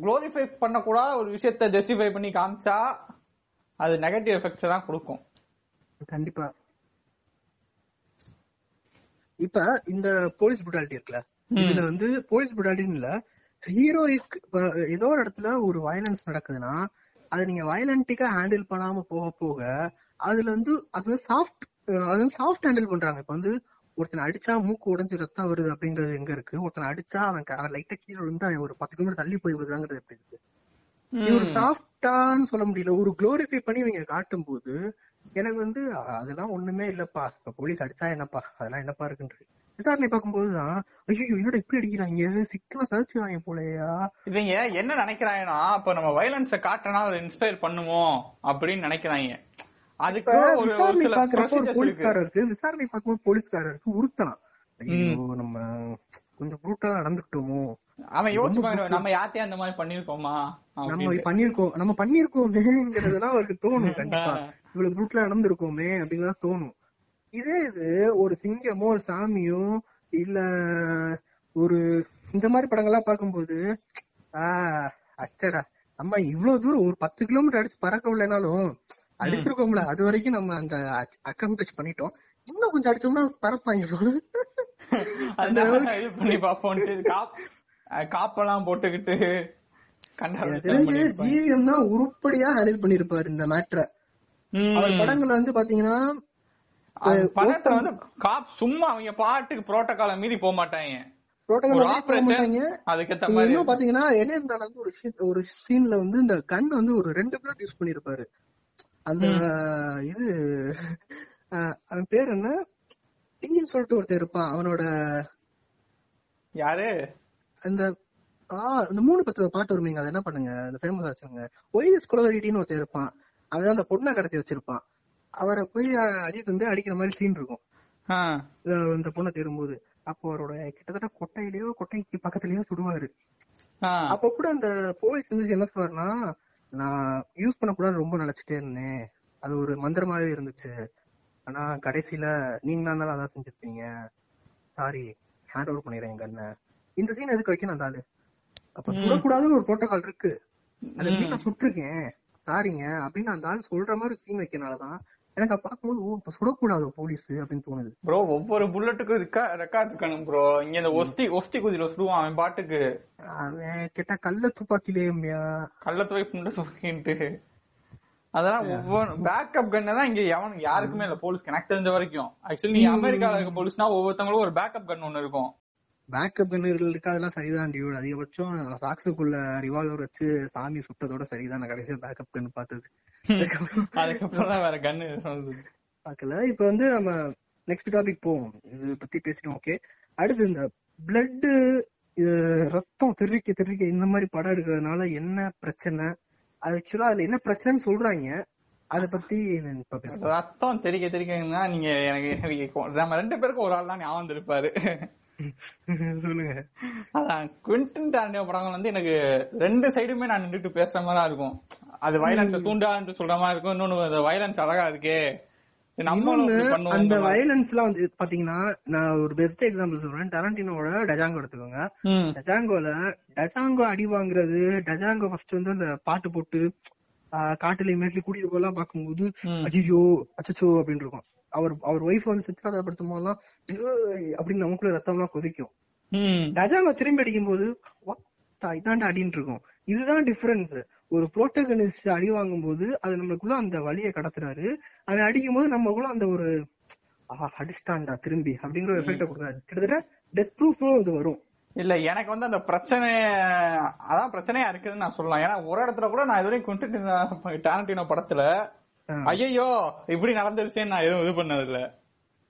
குளோரிஃபை பண்ணக்கூடாத ஒரு விஷயத்த ஜஸ்டிஃபை பண்ணி காமிச்சா அது நெகட்டிவ் எஃபெக்ட்ஸ் தான் கொடுக்கும். கண்டிப்பா. இப்ப இந்த போலீஸ் புட்டாலிட்டி இருக்குல்ல. இதுல வந்து போலீஸ் புட்டாலிட்டின்னு இல்ல ஹீரோயிஸ்க்கு ஏதோ ஒரு இடத்துல ஒரு வயலன்ஸ் நடக்குதுன்னா அதை நீங்க வயலண்டிக்கா ஹேண்டில் பண்ணாம போக போக அதுல வந்து அது வந்து சாஃப்ட் அது வந்து சாஃப்ட் ஹேண்டில் பண்றாங்க. இப்ப வந்து ஒருத்தனை அடிச்சா மூக்கு உடைஞ்சு ரத்தம் வருது அப்படிங்கிறது எங்க இருக்கு? ஒருத்தனை அடிச்சா அவன் லைட்டா கீழே வந்து அவன் ஒரு பத்து கிலோமீட்டர் தள்ளி போய் விடுறாங்கிறது எப்படி இருக்கு? இது ஒரு சாஃப்டான்னு சொல்ல முடியல. ஒரு குளோரிஃபை பண்ணி இவங்க காட்டும் போது எனக்கு வந்து அதெல்லாம் ஒண்ணுமே இல்லப்பா. இப்ப போலீஸ் அடிச்சா என்னப்பா? அதெல்லாம் என்னப்பா இருக்குன்றது விசாரணை பார்க்கும்போதுதான் ஐயோ என்னோட இப்படி அடிக்கிறாங்க சிக்கலா சதிச்சுறாங்க போலயா? இவங்க என்ன நினைக்கிறாங்கன்னா இப்ப நம்ம வயலன்ஸ காட்டினா அதை இன்ஸ்பயர் பண்ணுவோம் அப்படின்னு நினைக்கிறாங்க. அதுக்கு விசாரணை பாக்குறப்ப ஒரு ப்ரொசீஜர்ஸ் இருக்கு. போலீஸ்காரருக்கு விசாரணை பார்க்கும்போது போலீஸ்காரருக்கு உறுத்தலாம். ஐயோ நம்ம கொஞ்சம் ப்ரூட்டலா நடந்துக்கிட்டோமோ? அவன் யோசிப்பாங்க நம்ம யார்த்தையும் அந்த மாதிரி பண்ணிருக்கோமா நம்ம பண்ணிருக்கோம் நம்ம பண்ணிருக்கோமேங்கிறதுலாம் அவருக்கு தோணும் கண்டிப்பா. இவ்வளவு ப்ரூட்ல நடந்திருக்கோமே அப்படிங்கறத தோணும். இதே இது ஒரு சிங்கமோ ஒரு சாமியோ இல்ல ஒரு இந்த மாதிரி படங்கள்லாம் பார்க்கும்போது ஆஹ் அச்சடா நம்ம இவ்வளவு தூரம் ஒரு பத்து கிலோமீட்டர் அடிச்சு பறக்க விடலைனாலும் அடிச்சிருக்கோம்ல அது வரைக்கும் நம்ம அந்த அக்கம்ப்ளிஷ் பண்ணிட்டோம். இன்னும் கொஞ்சம் அடிச்சோம்னா பறப்பாங்க. அதனால இது பண்ணி காப் அஹ் காப்பெல்லாம் போட்டுக்கிட்டு தெரிஞ்சு ஜிவிஎம் தான் உருப்படியா ஹேண்டில் பண்ணிருப்பாரு இந்த மேட்ரை அவர் படங்கள்ல வந்து பாத்தீங்கன்னா படத்துல வந்து காப் சும்மா அவங்க பாட்டுக்கு புரோட்டோகால மீறி போக மாட்டாங்க. புரோட்டோகால் ஒரு போக ஆபரேஷன் மாட்டாங்க. அதுக்கேத்த நீங்க மாதிரி. இன்னும் பாத்தீங்கன்னா ஒரு ஒரு சீன்ல வந்து இந்த கன் வந்து ஒரு ரெண்டு பிளட் யூஸ் பண்ணிருப்பாரு அந்த இது பேர் என்ன? டீன்னு சொல்லிட்டு ஒருத்தன் இருப்பான் அவனோட யாரு? அந்த ஆ இந்த மூணு பத்து பாட்டு வருவீங்க அதை என்ன பண்ணுங்க அந்த ஃபேமஸ் ஆச்சுங்க ஒய்எஸ் குலவரிட்டின்னு ஒருத்தன் இருப்பான். அவன் அந்த பொண்ணை கடத்தி வச்சிருப்பான். அவரை போய் அஜித் வந்து அடிக்கிற மாதிரி சீன் இருக்கும். இந்த பொண்ணை தேடும்போது அப்போ அவரோட கிட்டத்தட்ட கொட்டையிலயோ கொட்டைக்கு பக்கத்துலயோ சுடுவாரு. அப்ப கூட அந்த போலீஸ் வந்து என்ன சொல்றாருன்னா நான் யூஸ் பண்ணக்கூடாது ரொம்ப நினைச்சிட்டே இருந்தேன். அது ஒரு மந்திரமாவே இருந்துச்சு. ஆனா கடைசியில நீங்களா இருந்தாலும் அதான் செஞ்சிருப்பீங்க. சாரி ஹேண்ட் ஓவர் பண்ணிடுறேன் எங்க அண்ணன். இந்த சீன் எதுக்கு வைக்கணும் அந்த ஆளு? அப்ப சுடக்கூடாதுன்னு ஒரு புரோட்டோகால் இருக்கு. அதை. வீட்டை சுட்டிருக்கேன். சாரிங்க அப்படின்னு அந்த ஆள் சொல்ற மாதிரி சீன் வைக்கனாலதான் எனக்கு அப்ப பார்க்கும்போது ஓ இப்ப சுடக்கூடாது போலீஸ் அப்படின்னு தோணுது. ப்ரோ ஒவ்வொரு புல்லட்டுக்கும் ரெக்கார்ட் இருக்கணும் ப்ரோ இங்க இந்த ஒஸ்தி ஒஸ்தி குதிரை சுடுவான் அவன் பாட்டுக்கு. அவன் கிட்ட கள்ள துப்பாக்கிலேயும்யா கள்ளத்துவை புண்ட சுக்கின்ட்டு அதெல்லாம் ஒவ்வொரு பேக்கப் கன்னு தான் இங்க எவன் யாருக்குமே இல்ல. போலீஸ் எனக்கு தெரிஞ்ச வரைக்கும். ஆக்சுவலி நீ அமெரிக்கால இருக்க போலீஸ்னா ஒவ்வொருத்தவங்களும் ஒரு பேக்கப் கன் ஒண்ணு இருக்கும். பேக்கப் கன்னுகளுக்கு அதெல்லாம் சரிதான் டியூட் அதிகபட்சம் சாக்ஸுக்குள்ள ரிவால்வர் வச்சு சாமி சுட்டதோட சரிதான். நான் கடைசியா பேக்கப் கன் பார்த்தது. அதுக்கப்புறம் தான் வேற கன்னு பார்க்கல. இப்ப வந்து நம்ம நெக்ஸ்ட் டாபிக் போவோம். இது பத்தி பேசிட்டோம். ஓகே அடுத்து இந்த பிளட் ரத்தம் தெறிக்க தெறிக்க இந்த மாதிரி படம் எடுக்கிறதுனால என்ன பிரச்சனை? ஆக்சுவலா அதுல என்ன பிரச்சனைன்னு சொல்றாங்க அத பத்தி ரத்தம் தெரிக்க தெரிக்கன்னா நீங்க எனக்கு நம்ம ரெண்டு பேருக்கும் ஒரு ஆள் தான் ஞாபகம் இருப்பாரு சொல்லுங்க. அதான் குவிண்டன் டாரண்டினோ படங்கள் வந்து எனக்கு ரெண்டு சைடுமே நான் நின்றுட்டு பேசுற மாதிரி இருக்கும். அது வயலன்ஸ் தூண்டான்னு சொல்ற மாதிரி இருக்கும். இன்னொன்னு வயலன்ஸ் அழகா இருக்கே. அந்த. வயலன்ஸ் எல்லாம் வந்து பாத்தீங்கன்னா நான் ஒரு பெஸ்ட் எக்ஸாம்பிள் சொல்றேன். டரண்டினோட டஜாங்கோ எடுத்துக்கோங்க. டஜாங்கோல டஜாங்கோ அடி வாங்குறது டஜாங்கோ ஃபர்ஸ்ட் வந்து அந்த பாட்டு போட்டு காட்டுல இமேட்லி கூட்டிட்டு போலாம் பாக்கும்போது. அஜிஜோ அச்சச்சோ அப்படின்னு இருக்கும். அவர் அவர் ஒய்ஃப் வந்து சித்திராதப்படுத்தும் போதெல்லாம் "ஏய்" அப்படின்னு நமக்குள்ள ரத்தம் எல்லாம் கொதிக்கும். டஜாங்கோ திரும்பி அடிக்கும் போது இதாண்டா அடின்னு இருக்கும். இதுதான் டிஃபரன்ஸ் ஒரு புரோட்டகனிஸ்ட் அடி வாங்கும் போது அது நம்மளுக்குள்ள அந்த வழியை கடத்துறாரு. அவன் அடிக்கும் போது நம்மக்குள்ள அந்த ஒரு அடிச்சிட்டான்டா திரும்பி அப்படிங்கிற ஒரு எஃபெக்ட கொடுக்குறாரு. கிட்டத்தட்ட டெத் ப்ரூஃபும் இது வரும். இல்ல எனக்கு வந்து அந்த பிரச்சனை அதான் பிரச்சனையா இருக்குதுன்னு நான் சொல்லலாம். ஏன்னா ஒரு இடத்துல கூட நான் இதுவரைக்கும் குவிண்டன் டாரண்டினோ படத்துல. ஐயோ இப்படி நடந்துருச்சேன்னு நான் எதுவும் இது பண்ணது இல்ல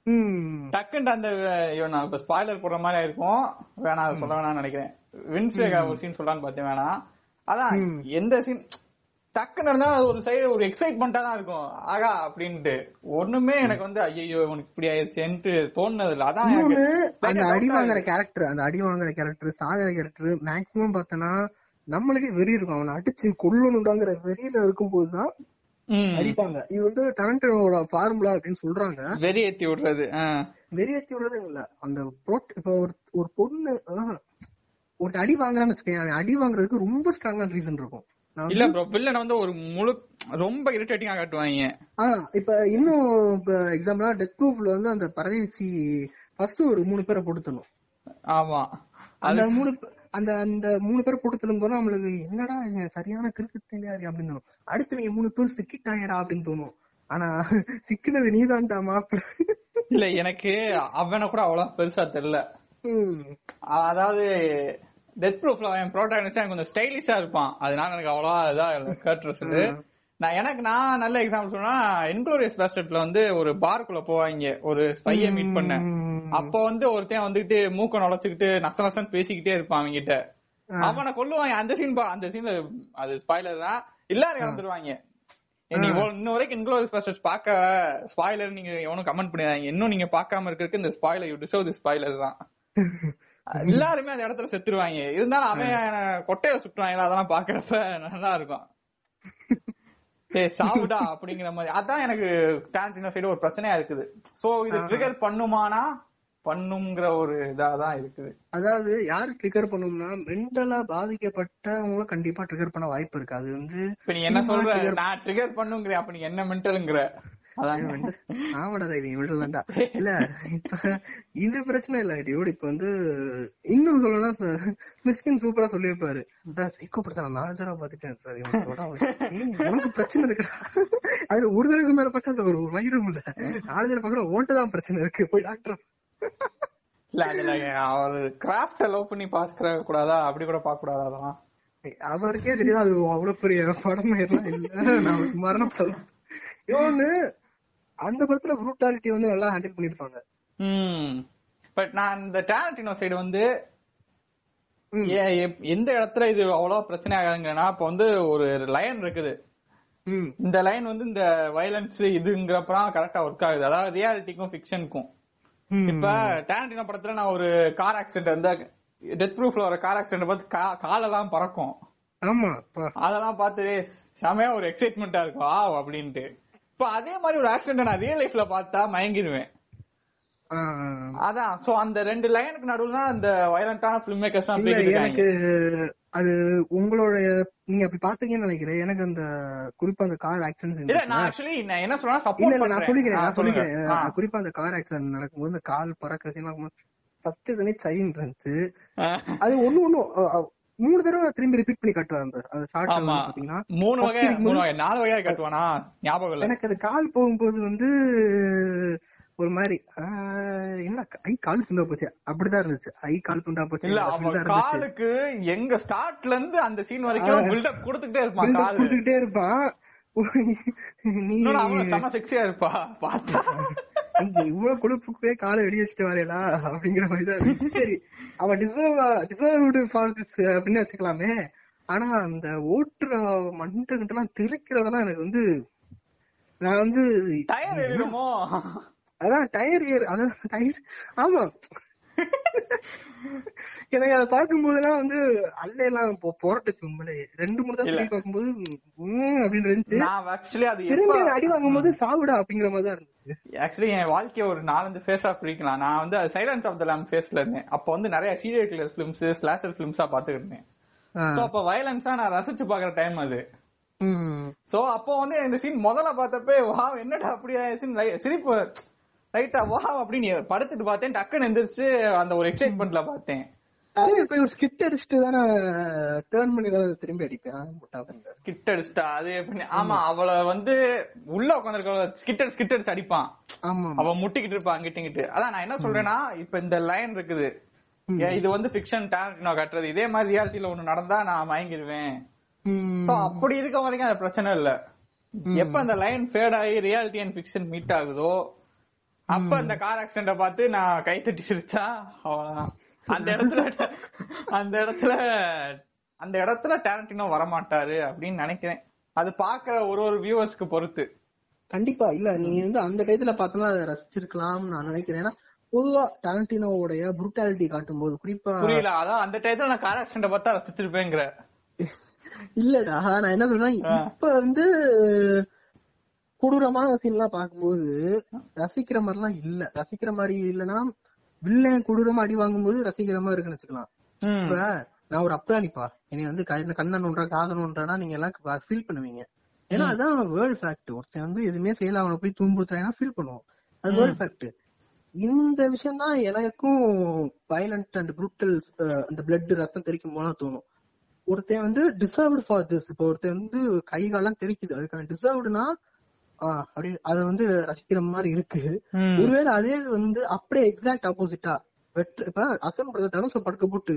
ம். டக்குன்னு அந்த ஐயோ நான் இப்ப ஸ்பாய்லர் போடுற மாதிரி இருக்கும் வேணாம் அதை சொல்ல வேணாம்னு நினைக்கிறேன். வின்ஸ்வேகா ஒரு சீன் சொல்லலாம்னு பார்த்தேன் வேணாம். அதான். எந்த சீன் டக்குன்னு இருந்தா அது ஒரு சைடு ஒரு எக்ஸைட்மெண்டா தான் இருக்கும் ஆகா அப்படின்ட்டு ஒண்ணுமே எனக்கு வந்து ஐயோ உனக்கு இப்படி ஆயிடுச்சேன்ட்டு தோணுனது இல்ல அதான் அந்த அடி வாங்குற. கேரக்டர் அந்த அடி வாங்குற கேரக்டர் சாகிற கேரக்டர் மேக்சிமம் பார்த்தனா நம்மளுக்கே வெறி இருக்கும் அவனை அடிச்சு கொல்லணுடாங்கிற வெறியில இருக்கும்போதுதான் ம். அடிப்பாங்க இது வந்து டரண்டனோட ஃபார்முலா அப்படின்னு சொல்றாங்க வெறி ஏத்தி விடுறது. வெறியத்தி விடுறது இல்ல அந்த புரோட் இப்ப ஒரு ஒரு பொண்ணு ஆஹ், ஒரு அடி வாங்குறான்னு வச்சுக்கோங்க அவன் அடி வாங்குறதுக்கு ரொம்ப ஸ்ட்ராங்கான ரீசன் இருக்கும். இல்ல ப்ரோ வில்லன் வந்து ஒரு முழு ரொம்ப இரிட்டேட்டிங்கா காட்டுவாங்க. ஆஹ் இப்ப இன்னும் இப்ப எக்ஸாம்பிளா டெத் ப்ரூஃப்ல வந்து அந்த பரதேசி ஃபர்ஸ்ட் ஒரு மூணு பேரை கொடுத்தணும் ஆமா. அந்த மூணு அந்த அந்த மூணு பேர் போட்டு தள்ளும் போது நம்மளுக்கு என்னடா சரியான கிறுக்கு தெரியாது அப்படின்னு தோணும். அடுத்து இவங்க மூணு பேர் சிக்கிட்டாங்கடா அப்படின்னு தோணும். ஆனா சிக்கினது நீதான்டா மாப்பிள்ள இல்ல எனக்கு அவனை கூட அவ்வளவு பெருசா தெரியல. அதாவது டெத் ப்ரூஃப்ல அவன் ப்ரோட்டாகனிஸ்டா கொஞ்சம் ஸ்டைலிஷா இருப்பான். அதனால எனக்கு அவ்வளவா இதா கேட்டுருச்சு நான் எனக்கு நான் நல்ல எக்ஸாம்பிள் சொன்னா இன்க்ளோரியஸ் பேஸ்டர்ட்ல வந்து ஒரு பார்க்குள்ள போவாங்க. ஒரு ஸ்பைய மீட் பண்ண. அப்ப வந்து ஒருத்தன் வந்துகிட்டு மூக்க நுழைச்சுக்கிட்டு நச நசன் பேசிக்கிட்டே இருப்பான் அவங்கிட்ட அவனை கொல்லுவாங்க. அந்த சீன் அந்த சீன்ல அது ஸ்பாய்லர் தான். எல்லாரும் இறந்துருவாங்க. நீ இன்ன வரைக்கும் இன்க்ளோரியஸ் பேஸ்டர்ஸ் பார்க்க ஸ்பாய்லர் நீங்க எவனும் கமெண்ட் பண்ணிடாதீங்க. இன்னும் நீங்க பார்க்காம இருக்கிறதுக்கு இந்த spoiler you deserve the spoiler தான். எல்லாருமே அந்த இடத்துல செத்துருவாங்க. இருந்தாலும் அவன் கொட்டைய சுட்டுவாங்க அதெல்லாம் பாக்குறப்ப நல்லா இருக்கும் சரி சாவுடா அப்படிங்கிற மாதிரி. அதான் எனக்கு டாரண்டினோ சைடு ஒரு பிரச்சனையா இருக்குது. சோ இது ட்ரிகர் பண்ணுமானா? பண்ணுங்கிற ஒரு இதாதான் இருக்குது. அதாவது யாரு ட்ரிகர் பண்ணும்னா மென்டலா பாதிக்கப்பட்டவங்க கண்டிப்பா ட்ரிகர் பண்ண வாய்ப்பு இருக்கு. அது வந்து இப்ப நீ என்ன சொல்ற? நான் ட்ரிகர் பண்ணுங்கிற அப்ப நீ என்ன மென்டல்ங்கிற அதான் ஆமாடா இது மென்டல் தான்டா இல்ல இப்ப இந்த பிரச்சனை இல்ல டியூட் இப்ப வந்து இன்னும் சொல்லணும்னா மிஸ்கின் சூப்பரா சொல்லியிருப்பாரு. சைக்கோ படத்தை நான் நாலு தடவை பாத்துட்டேன் சார். உனக்கு பிரச்சனை இருக்குடா. அது ஒரு தடவைக்கு மேல அது ஒரு வயிறும் இல்ல. நாலு தடவை பக்கம் ஓன்ட்டு தான் பிரச்சனை இருக்கு போய் டாக்டர் இல்ல அதுல அவர் கிராஃப்ட லவ் பண்ணி பாக்குற கூடாதா? அப்படி கூட பாக்க கூடாதா அதெல்லாம் அவருக்கே தெரியும் அது அவ்வளவு பெரிய படம் இல்ல. நான் மரணப்படலாம் இன்னொன்னு அந்த படத்துல ப்ரூட்டாலிட்டி வந்து நல்லா ஹேண்டில் பண்ணிருப்பாங்க ம். பட் நான் இந்த டாரண்டினோ சைடு வந்து எந்த இடத்துல இது அவ்வளவு பிரச்சனை ஆகாதுங்கன்னா இப்ப வந்து ஒரு லைன் இருக்குது. இந்த லைன் வந்து இந்த வயலன்ஸ் இதுங்கிறப்பலாம் கரெக்டா ஒர்க் ஆகுது. அதாவது ரியாலிட்டிக்கும் ஃபிக்ஷனுக்கும். இப்ப டாரண்டினோ படத்துல நான் ஒரு கார் ஆக்சிடென்ட் வந்து டெத் ப்ரூஃப்ல ஒரு கார் ஆக்சிடென்ட் பார்த்து காலெல்லாம் பறக்கும். அதெல்லாம் பார்த்து "ஏய், செமையா ஒரு எக்ஸைட்மெண்டா இருக்கும் ஆ அப்படின்ட்டு. இப்ப அதே மாதிரி ஒரு ஆக்சிடென்ட் நான் ரியல் லைஃப்ல பார்த்தா மயங்கிடுவேன். அதான். சோ அந்த ரெண்டு லைனுக்கு நடுவுல தான் அந்த வயலண்டான பிலிம் மேக்கர்ஸ் இல்ல எனக்கு அது உங்களுடைய நீங்க அப்படி பாத்தீங்கன்னு நினைக்கிறேன். எனக்கு அந்த குறிப்பா அந்த கார் இல்ல ஆக்சிடென்ட் நான் ஆக்சுவலி நான் என்ன சொல்றேன் இல்ல சப்போர்ட் இல்ல நான் சொல்லிக்கிறேன் நான் சொல்லிக்கிறேன். குறிப்பா அந்த கார் ஆக்சிடென்ட் நடக்கும்போது இந்த கால் பறக்கிற சீன் ஃபர்ஸ்ட் தனி சைன் இருந்துச்சு. அது ஒண்ணு ஒண்ணு மூணு தடவை திரும்பி ரிப்பீட் பண்ணி காட்டுவாங்க அந்த அந்த ஷார்ட் பாத்தீங்கன்னா. மூணு வகை மூணு வகை நாலு வகையா கட்டுவானா? ஞாபகம் இல்ல. எனக்கு அது கால் போகும்போது வந்து ஒரு மாதிரி என்ன ஐ கால் துண்டா போச்சு. அப்படிதான் இருந்துச்சு. ஐ கால் துண்டா போச்சு. இல்ல அவன் காலுக்கு எங்க ஸ்டார்ட்ல இருந்து அந்த சீன் வரைக்கும் பில்டப் கொடுத்துக்கிட்டே இருப்பான் காலு. கொடுத்துக்கிட்டே இருப்பான். நீ அவன் செம செக்ஸியா இருப்பா. பார்த்தா? இவ்வளவு கொழுப்புக்கே காலை வெடி வச்சுட்டு வரையலா? அப்படிங்கிற மாதிரி தான் சரி அவன் டிசர்வ் டிசர்வ்டு ஃபார் திஸ் அப்படின்னு வச்சுக்கலாமே. ஆனா அந்த ஓட்டுற மண்டை கிட்டலாம் திருக்கிறதெல்லாம் எனக்கு வந்து நான் வந்து டயர் அதான் டயர் ஏர் அதான் டயர் ஆமா. எனக்கு அதை பார்க்கும்போதெல்லாம் வந்து அல்லையெல்லாம் புரட்டுச்சு உண்மையிலே ரெண்டு மூணு தான். திரும்பி பார்க்கும்போது அப்படின்னு இருந்துச்சு. நான் ஆக்சுவலி அது திரும்பி அடி வாங்கும்போது சாவுடா அப்படிங்கிற மாதிரி தான் இருந்துச்சு. ஆக்சுவலி என் வாழ்க்கைய ஒரு நாலஞ்சு ஃபேஸா பிரிக்கலாம். நான் வந்து சைலன்ஸ் ஆஃப் த லேம் ஃபேஸ்ல இருந்தேன். அப்ப வந்து நிறைய சீரியல் கில்லர் பிலிம்ஸ் ஸ்லாஷர் பிலிம்ஸா பாத்துக்கிட்டு இருந்தேன். ஆ. சோ அப்ப வயலன்ஸா நான் ரசிச்சு பாக்குற டைம் அது. சோ அப்போ வந்து இந்த சீன் முதல்ல பார்த்தப்ப வா என்னடா அப்படி ஆயிடுச்சுன்னு சிரிப்பு. ரைட்டா வா அப்படின்னு படுத்துட்டு பார்த்தேன். டக்குன்னு எந்திரிச்சு அந்த ஒரு எக்ஸைட்மெண்ட்ல பார்த்தேன். போய் ஒரு ஸ்கிட் அடிச்சுட்டு தானே டேர்ன் பண்ணி திரும்பி அடிப்பேன். ஸ்கிட் அடிச்சுட்டா அது ஆமா அவள வந்து உள்ள உட்காந்துருக்க ஸ்கிட்டர் ஸ்கிட்டர்ஸ் அடிப்பான். ஆமா. அவ முட்டிக்கிட்டு இருப்பா அங்கிட்டு அதான் நான் என்ன சொல்றேன்னா இப்ப இந்த லைன் இருக்குது. இது வந்து பிக்ஷன் டேலண்ட் நான் கட்டுறது. இதே மாதிரி ரியாலிட்டியில ஒண்ணு நடந்தா நான் மயங்கிடுவேன் அப்படி இருக்க வரைக்கும் அது பிரச்சனை இல்ல. எப்ப அந்த லைன் ஃபேட் ஆகி ரியாலிட்டி அண்ட் பிக்ஷன் மீட் ஆகுதோ அப்ப அந்த கார் ஆக்சிடென்ட பார்த்து நான் கை தட்டி சிரிச்சா அந்த இடத்துல அந்த இடத்துல அந்த இடத்துல டேரண்டினோ வரமாட்டாரு அப்படின்னு நினைக்கிறேன். அது பாக்குற ஒரு ஒரு வியூவர்ஸ்க்கு பொறுத்து. கண்டிப்பா. இல்ல நீ வந்து அந்த டயத்துல பார்த்தனா அதை ரசிச்சிருக்கலாம் நான் நினைக்கிறேன். ஏன்னா பொதுவா டாரண்டினோவுடைய புரூட்டாலிட்டி காட்டும் போது குறிப்பா புரியல. அதான் அந்த டயத்துல நான் கார் ஆக்சிடென்ட பார்த்தா ரசிச்சிருப்பேங்கிற. இல்லடா நான் என்ன சொல்றேன். இப்ப வந்து கொடூரமான சீன் எல்லாம் பார்க்கும்போது ரசிக்கிற மாதிரிலாம் இல்ல. ரசிக்கிற மாதிரி இல்லனா வில்லன் கொடூரமா அடி வாங்கும்போது ரசிக்கிற மாதிரி இருக்குன்னு வச்சுக்கலாம். இப்ப நான் ஒரு அப்ராணிப்பா. என்னை வந்து கண்ண- கண்ணன் ஒன்றா காதல் ஒன்றானா நீங்க எல்லாம் ஃபீல் பண்ணுவீங்க. ஏன்னா அதான் வேர்ல்ட் ஃபேக்ட் ஒருத்தன் வந்து எதுவுமே செய்யல அவனை போய் துன்புறுத்துறாங்கன்னா ஃபீல் பண்ணுவோம் அது வேர்ல்ட் ஃபேக்ட் இந்த விஷயம் தான் எனக்கும் வயலண்ட் அண்ட் ப்ரூட்டல் அந்த பிளட் ரத்தம் தெரிக்கும் போல தோணும். ஒருத்தன் வந்து டிசர்வ்டு ஃபார் திஸ் இப்போ ஒருத்தன் வந்து கை காலம் தெரிக்குது அதுக்கான டிசர்வ்டுனா அப்படி அதை வந்து ரசிக்கிற மாதிரி இருக்கு. ஒருவேளை அதே வந்து அப்படியே எக்ஸாக்ட் ஆப்போசிட்டா வெட்டு இப்ப அசன் பிரதர் தனுச படுக்க போட்டு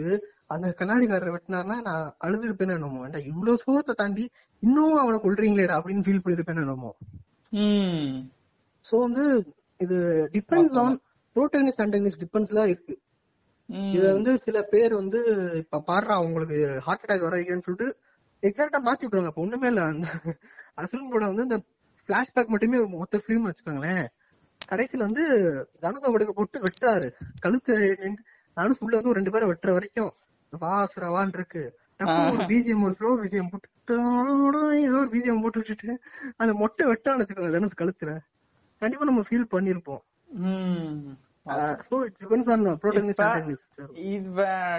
அந்த கண்ணாடிக்காரரை வெட்டினார்னா நான் அழுதுருப்பேன்னு என்னமோ ஏன்டா இவ்வளவு சோகத்தை தாண்டி இன்னும் அவனை கொள்றீங்களேடா அப்படின்னு ஃபீல் பண்ணிருப்பேன்னு என்னமோ. சோ வந்து இது டிபெண்ட்ஸ் ஆன் ப்ரோட்டனிஸ் அண்டனிஸ் டிபெண்ட்ஸ்ல இருக்கு. இத வந்து சில பேர் வந்து இப்ப பாடுறா உங்களுக்கு ஹார்ட் அட்டாக் வர சொல்லிட்டு எக்ஸாக்டா மாத்தி விட்டுருவாங்க அப்ப ஒண்ணுமே இல்ல அந்த அசுரன் படம் வந்து இந்த பிளாஷ்பேக் மட்டுமே மொத்த ஃபிலிம் வச்சுக்கோங்களேன். கடைசியில வந்து தனுத படுக்க போட்டு வெட்டுறாரு. கழுத்து நானும் உள்ள வந்து ரெண்டு பேரை வெட்டுற வரைக்கும் வா சுரவான் இருக்கு. பிஜிஎம் ஒரு ஸ்லோ பிஜிஎம் போட்டு ஏதோ ஒரு பிஜிஎம் போட்டு விட்டுட்டு அந்த மொட்டை வெட்டான்னு வச்சுக்கோங்க தனுஷ் கழுத்துல கண்டிப்பா நம்ம ஃபீல் பண்ணிருப்போம்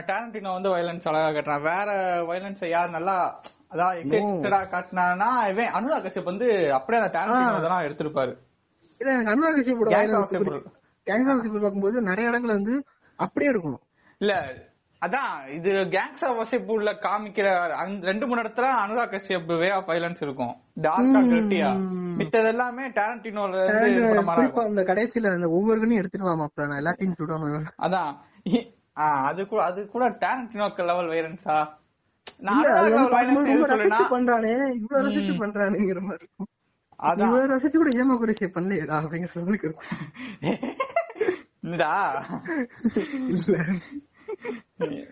டாரண்டினோ வந்து வயலன்ஸ் அழகா காட்டுறான் வேற வயலன்ஸ் யார் நல்லா அதான் எக்ஸைட்டடா காட்டினானா இவன் அனுராக் கஷ்யப் வந்து அப்படியே அந்த டாரண்டினோ இதெல்லாம் எடுத்திருப்பாரு. இல்ல எனக்கு அனுராக் கஷ்யப்போட. கேங்ஸ் ஆஃப் பார்க்கும்போது நிறைய இடங்கள் வந்து அப்படியே இருக்கும் இல்ல அதான் இது கேங்ஸ் ஆஃப் வசிப்புல காமிக்கிற அந்த ரெண்டு மூணு இடத்துல Anurag Kashyap way of violence இருக்கும். டார்க்கா கிரிட்டியா மித்தது எல்லாமே டாரண்டினோல இருந்து அந்த கடைசியில அந்த ஒவ்வொருக்கனையும் எடுத்துட்டு வாமாப்ல நான் எல்லாத்தையும் சுடணும் அதான் அது கூட அது கூட டாரண்டினோக்கு லெவல் வயலன்ஸா பண்றானே இவ்வளவு ரசிச்சு பண்றானுங்கிற மாதிரி இருக்கும். அதான். இவ்வளவு ரசிச்சு கூட ஏமா கூட சே பண்ணலையடா அப்படிங்கிற இருக்கும்.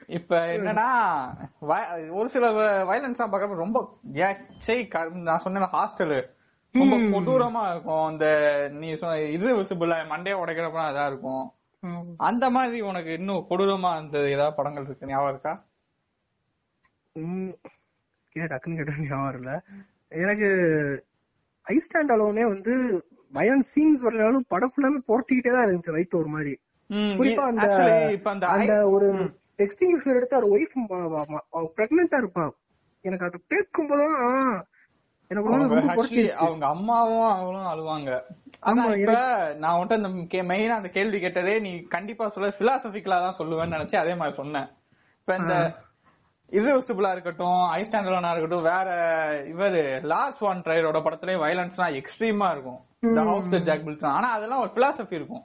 இப்ப என்னன்னா ஒரு சில வயலன்ஸ் பாக்குறப்ப ரொம்ப நான் சொன்ன ஹாஸ்டல் ரொம்ப கொடூரமா இருக்கும். அந்த நீ சொன்ன இது விசிபிள் மண்டே உடைக்கிறப்ப அதா இருக்கும். அந்த மாதிரி உனக்கு இன்னும் கொடூரமா அந்த ஏதாவது படங்கள் இருக்கு ஞாபகம் இருக்கா? டக்குன்னு கேட்ட ஞாபகம் இல்ல எனக்கு ஐ ஸ்டாண்ட் அலோனே வந்து வயன் சீன்ஸ் வரலாலும் படம் ஃபுல்லாமே புரட்டிக்கிட்டே தான் இருந்துச்சு வயித்து ஒரு மாதிரி. குறிப்பா அந்த அந்த அந்த ஒரு எக்ஸ்டிங்யூஷர் எடுத்து அவர் ஒய்ஃப் பிரெக்னெண்டா இருப்பா. எனக்கு அது கேட்கும் போதுதான் எனக்கு அவங்க அம்மாவும் அவங்களும் அழுவாங்க. ஆமா, இப்ப நான் உன்கிட்ட இந்த மெயினா அந்த கேள்வி கேட்டதே நீ கண்டிப்பா சொல்ல பிலாசபிக்கலா தான் சொல்லுவேன்னு நினைச்சு அதே மாதிரி சொன்னேன். இப்ப இந்த இது விசிபிளா இருக்கட்டும் ஐஸ்டாண்டலனா இருக்கட்டும் வேற இவரு லார்ஸ் வான் ட்ரையரோட படத்துலயே வயலன்ஸ்லாம் எக்ஸ்ட்ரீமா இருக்கும். இந்த ஹவுஸ் ஜாக் பில்டன் ஆனா அதெல்லாம் ஒரு பிலாசபி இருக்கும்.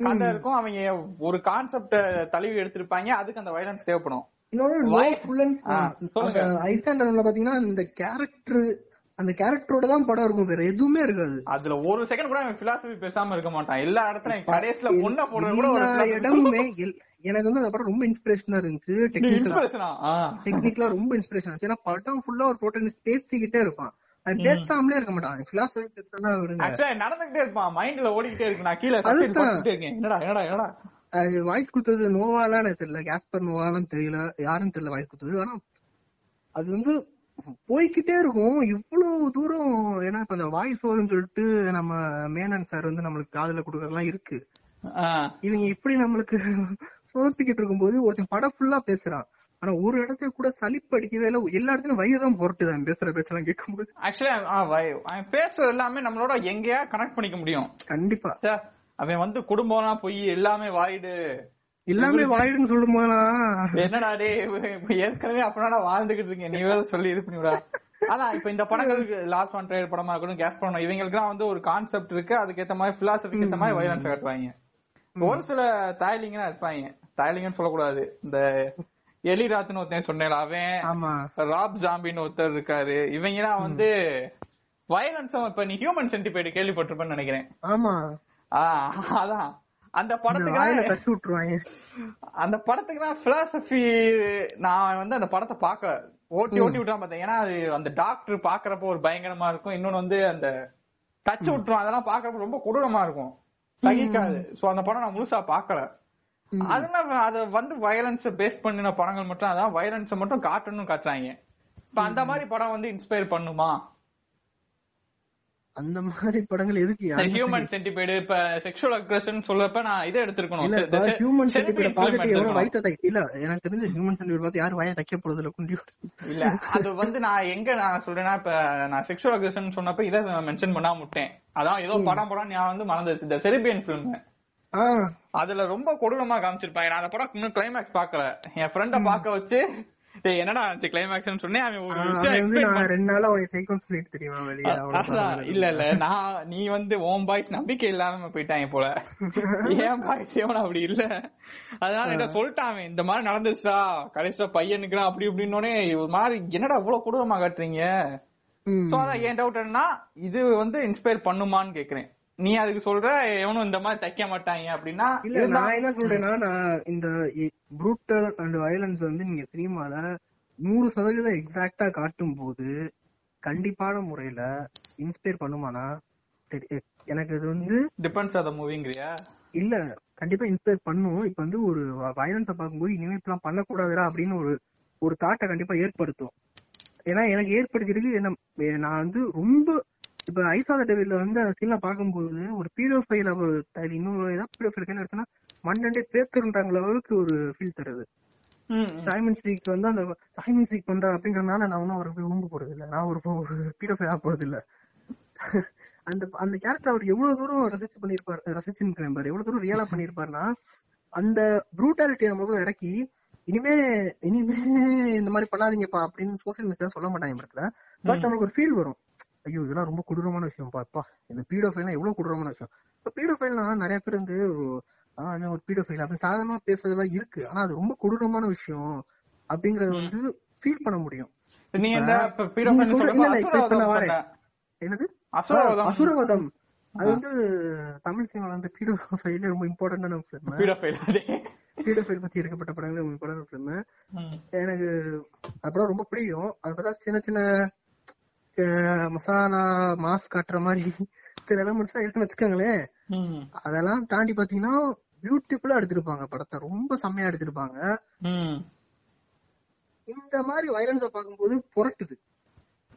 கதை இருக்கும். அவங்க ஒரு கான்செப்ட தழுவி எடுத்திருப்பாங்க. அதுக்கு அந்த வயலன்ஸ் தேவைப்படும். ஐ அலோன்ல பாத்தீங்கன்னா இந்த கேரக்டர் அந்த கேரக்டரோட தான் படம் இருக்கும். வேற எதுவுமே இருக்காது. அதுல ஒரு செகண்ட் கூட அவன் பிலாசபி பேசாம இருக்க மாட்டான். எல்லா இடத்துலயும் கடைசியில பொண்ணை போடுறது கூட இடமுமே எனக்கு வந்து அந்த படம் ரொம்ப இன்ஸ்பிரேஷனா இருந்துச்சு. டெக்னிக்கலா டெக்னிக்கலா ரொம்ப இன்ஸ்பிரேஷன் ஆச்சு ஏன்னா படம் ஃபுல்லா ஒரு ப்ரோட்டனிஸ்ட் பேசிக்கிட்டே இருப்பான். அது பேசாமலே இருக்க மாட்டான். பிலாசபி பேசுறதா விடுங்க. ஆக்சுவலா நடந்துகிட்டே இருப்பான். மைண்ட்ல ஓடிக்கிட்டே இருக்கு. நான் கீழே subtitle அதுதான். படிச்சுட்டே இருக்கேன். என்னடா என்னடா என்னடா? அது வாய்ஸ் கொடுத்தது நோவாலாம் எனக்கு தெரியல. கேஸ்பர் நோவாலாம் தெரியல. யாரும் தெரியல வாய்ஸ் கொடுத்தது. ஆனா அது வந்து போய்க்கிட்டே இருக்கும். இவ்வளவு தூரம் ஏன்னா இப்ப இந்த வாய்ஸ் ஓவர்னு சொல்லிட்டு நம்ம மேனன் சார் வந்து நம்மளுக்கு காதுல கொடுக்கறதெல்லாம் இருக்கு. இவங்க இப்படி நம்மளுக்கு சோர்த்திக்கிட்டு இருக்கும்போது ஒருத்தன் படம் ஃபுல்லா பேசுறான். ஆனா ஒரு இடத்துல கூட சலிப்பு அடிக்கவே இல்ல எல்லா இடத்துலயும் வயிறு தான் புரட்டுதான் பேசுற பேச்செல்லாம் கேட்கும்போது. ஆக்சுவலா பேசுறது எல்லாமே நம்மளோட எங்கேயா கனெக்ட் பண்ணிக்க முடியும். கண்டிப்பா. அவன் வந்து குடும்பம்லாம் போய் எல்லாமே வாயிடு. எல்லாமே வாயிடுன்னு சொல்லும் என்னடா டே ஏற்கனவே அப்படின்னா வாழ்ந்துகிட்டு இருக்கேன் நீ வேற சொல்லி இது பண்ணிவிடா. அதான் இப்ப இந்த படங்களுக்கு லாஸ்ட் ஒன் ட்ரையர் படமா இருக்கட்டும் கேஸ் படம் இவங்களுக்கு வந்து ஒரு கான்செப்ட் இருக்கு. அதுக்கேத்த மாதிரி பிலாசபிக்கு ஏத்த மாதிரி வயலன்ஸ் காட்டுவாங்க. ஒரு சில தாய்லிங்கா இருப்பாங்க. தாய்லிங்கன்னு சொல்லக்கூடாது. இந்த எலிராத்னு ஒருத்தன் சொன்னேன் அவன் ராப் ஜாம்பின்னு ஒருத்தர் இருக்காரு. இவங்க தான் வந்து வயலன்ஸ் இப்ப நீ ஹியூமன் சென்டிபைடு கேள்விப்பட்டிருப்பேன்னு நினைக்கிறேன். ஆமா. ஆஹ் அதான். அந்த படத்துக்கு அந்த படத்துக்கு நான் பிலாசபி நான் வந்து அந்த படத்தை பார்க்கல. ஓட்டி ஓட்டி விட்டுறான் பார்த்தேன். ஏன்னா அது அந்த டாக்டர் பாக்குறப்ப ஒரு பயங்கரமா இருக்கும். இன்னொன்னு வந்து அந்த டச் விட்டுரும். அதெல்லாம் பாக்குறப்ப ரொம்ப கொடூரமா இருக்கும். சகிக்காது. சோ அந்த படம் நான் முழுசா பார்க்கல. ம். அதெல்லாம் அத வந்து வயலன்ஸ் பேஸ் பண்ணின படங்கள் மட்டும் அதான் வயலன்ஸ் மட்டும் காட்டணும் காட்டுறாங்க. இப்ப அந்த மாதிரி படம் வந்து இன்ஸ்பயர் பண்ணுமா? அந்த மாதிரி படங்கள் எதுக்கு ஹியூமன் சென்டிபைடு இப்ப செக்ஷுவல் அக்ரஷன் சொல்லப்ப நான் இதை Se- ஹியூமன் சென்டிபீட பாத்துட்டு எவ்வளவு. வயிற்ற இல்ல எனக்கு தெரிஞ்ச ஹியூமன் சென்டிபீட் பார்த்து யாரும் வாயை தைக்க போறது இல்ல குண்டி. இல்ல அது வந்து நான் எங்க நான் சொல்றேன்னா இப்ப நான் செக்ஷுவல் அக்ரஷன் சொன்னப்ப இதை மென்ஷன் பண்ணாம விட்டேன். அதான் ஏதோ படம் படம் ஞாபகம் வந்து மறந்துச்சு இந்த செரிபியன் பிலிம் அதுல ரொம்ப கொடூரமா காமிச்சிருப்பாங்க. நான் அந்த படம் இன்னும் கிளைமேக்ஸ் பாக்கல என் ஃப்ரெண்ட பாக்க வச்சு டேய் என்னடா ஆச்சு கிளைமேக்ஸ் சொன்னேன். அவன் ஒரு விஷயம் ரெண்டு நாளா சொல்லிட்டு தெரியுமா இல்ல இல்ல. நான் நீ வந்து ஓம் பாய்ஸ் நம்பிக்கை இல்லாம போயிட்டாங்க போல. ஏன் பாய்ஸ் எவன் அப்படி இல்ல? அதனால என்ன சொல்லிட்டான் இந்த மாதிரி நடந்துச்சுடா கடைசியா பையனுக்குலாம் அப்படி இப்படின்னோடனே ஒரு மாதிரி என்னடா இவ்வளவு கொடூரமா காட்டுறீங்க? சோ அதான் என் டவுட் என்னன்னா இது வந்து இன்ஸ்பயர் பண்ணுமான்னு கேக்குறேன். நீ அதுக்கு சொல்ற எவனும் இந்த மாதிரி தைக்க மாட்டாங்க அப்படின்னா இல்ல நான் என்ன சொல்றேன்னா நான் இந்த ப்ரூட்டல் அண்ட் வயலன்ஸ் வந்து நீங்க சினிமால நூறு சதவீதம் எக்ஸாக்டா காட்டும் போது கண்டிப்பான முறையில இன்ஸ்பயர் பண்ணுமானா எனக்கு இது வந்து டிபெண்ட்ஸ் ஆன் மூவிங்கிறியா இல்ல கண்டிப்பா இன்ஸ்பயர் பண்ணும். இப்ப வந்து ஒரு வயலன்ஸ பார்க்கும்போது இனிமே இப்பெல்லாம் பண்ணக்கூடாதுடா அப்படின்னு ஒரு ஒரு தாட்டை கண்டிப்பா ஏற்படுத்தும். ஏன்னா எனக்கு ஏற்படுத்திருக்கு என்ன நான் வந்து ரொம்ப இப்ப ஐசாத டெவில வந்து அந்த சீன்ல பார்க்கும்போது ஒரு பீடோஃபைல இன்னொரு ஏதாவது பீடோஃபைல் கையில எடுத்தனா மண்ணண்டே பேத்துருன்றாங்க அளவுக்கு ஒரு ஃபீல் தருது. சைமன் ஸ்ட்ரீக் வந்து அந்த சைமன் ஸ்ட்ரீக் பண்ற அப்படிங்கறதுனால நான் ஒன்னும் அவருக்கு போய் உண்டு போறது இல்ல நான் ஒரு பீடோஃபைல் ஆக போறது இல்ல அந்த அந்த கேரக்டர் அவர் எவ்வளவு தூரம் ரசிச்சு பண்ணிருப்பாரு ரசிச்சுன்னு பாரு. எவ்வளவு தூரம் ரியலா பண்ணிருப்பாருன்னா அந்த ப்ரூட்டாலிட்டியை நமக்கு இறக்கி இனிமே இனிமே இந்த மாதிரி பண்ணாதீங்கப்பா அப்படின்னு சோசியல் மெசேஜ் சொல்ல மாட்டாங்க இந்த இடத்துல. பட் நமக்கு ஒரு ஃபீல் வரும். ஐயோ இதெல்லாம் ரொம்ப கொடூரமான விஷயம். பாப்பா இந்த பீடோஃபைல்னா எவ்வளவு கொடூரமான விஷயம். இப்ப பீடோஃபைல்னா நிறைய பேர் வந்து ஒரு பீடோஃபைல் அப்படின்னு சாதாரணமா பேசுறதெல்லாம் இருக்கு. ஆனா அது ரொம்ப கொடூரமான விஷயம் அப்படிங்கறது வந்து ஃபீல் பண்ண முடியும். என்னது? அசுரவதம். அது வந்து தமிழ் சினிமால வந்து பீடோஃபைல் ரொம்ப இம்பார்ட்டன்டான ஃபிலிம் பீடோஃபைல் பீடோஃபைல் பத்தி எடுக்கப்பட்ட படங்கள் ரொம்ப இம்பார்ட்டன்ட் ஃபிலிம். எனக்கு அப்படம் ரொம்ப பிடிக்கும். அது பார்த்தா சின்ன சின்ன மசாலா மாஸ் காட்டுற மாதிரி. சில எல்லாம் இருக்குன்னு வச்சுக்கோங்களேன். அதெல்லாம் தாண்டி பாத்தீங்கன்னா பியூட்டிஃபுல்லா எடுத்திருப்பாங்க படத்தை. ரொம்ப செம்மையா எடுத்திருப்பாங்க. இந்த மாதிரி வயலன்ஸ பார்க்கும்போது புரட்டுது.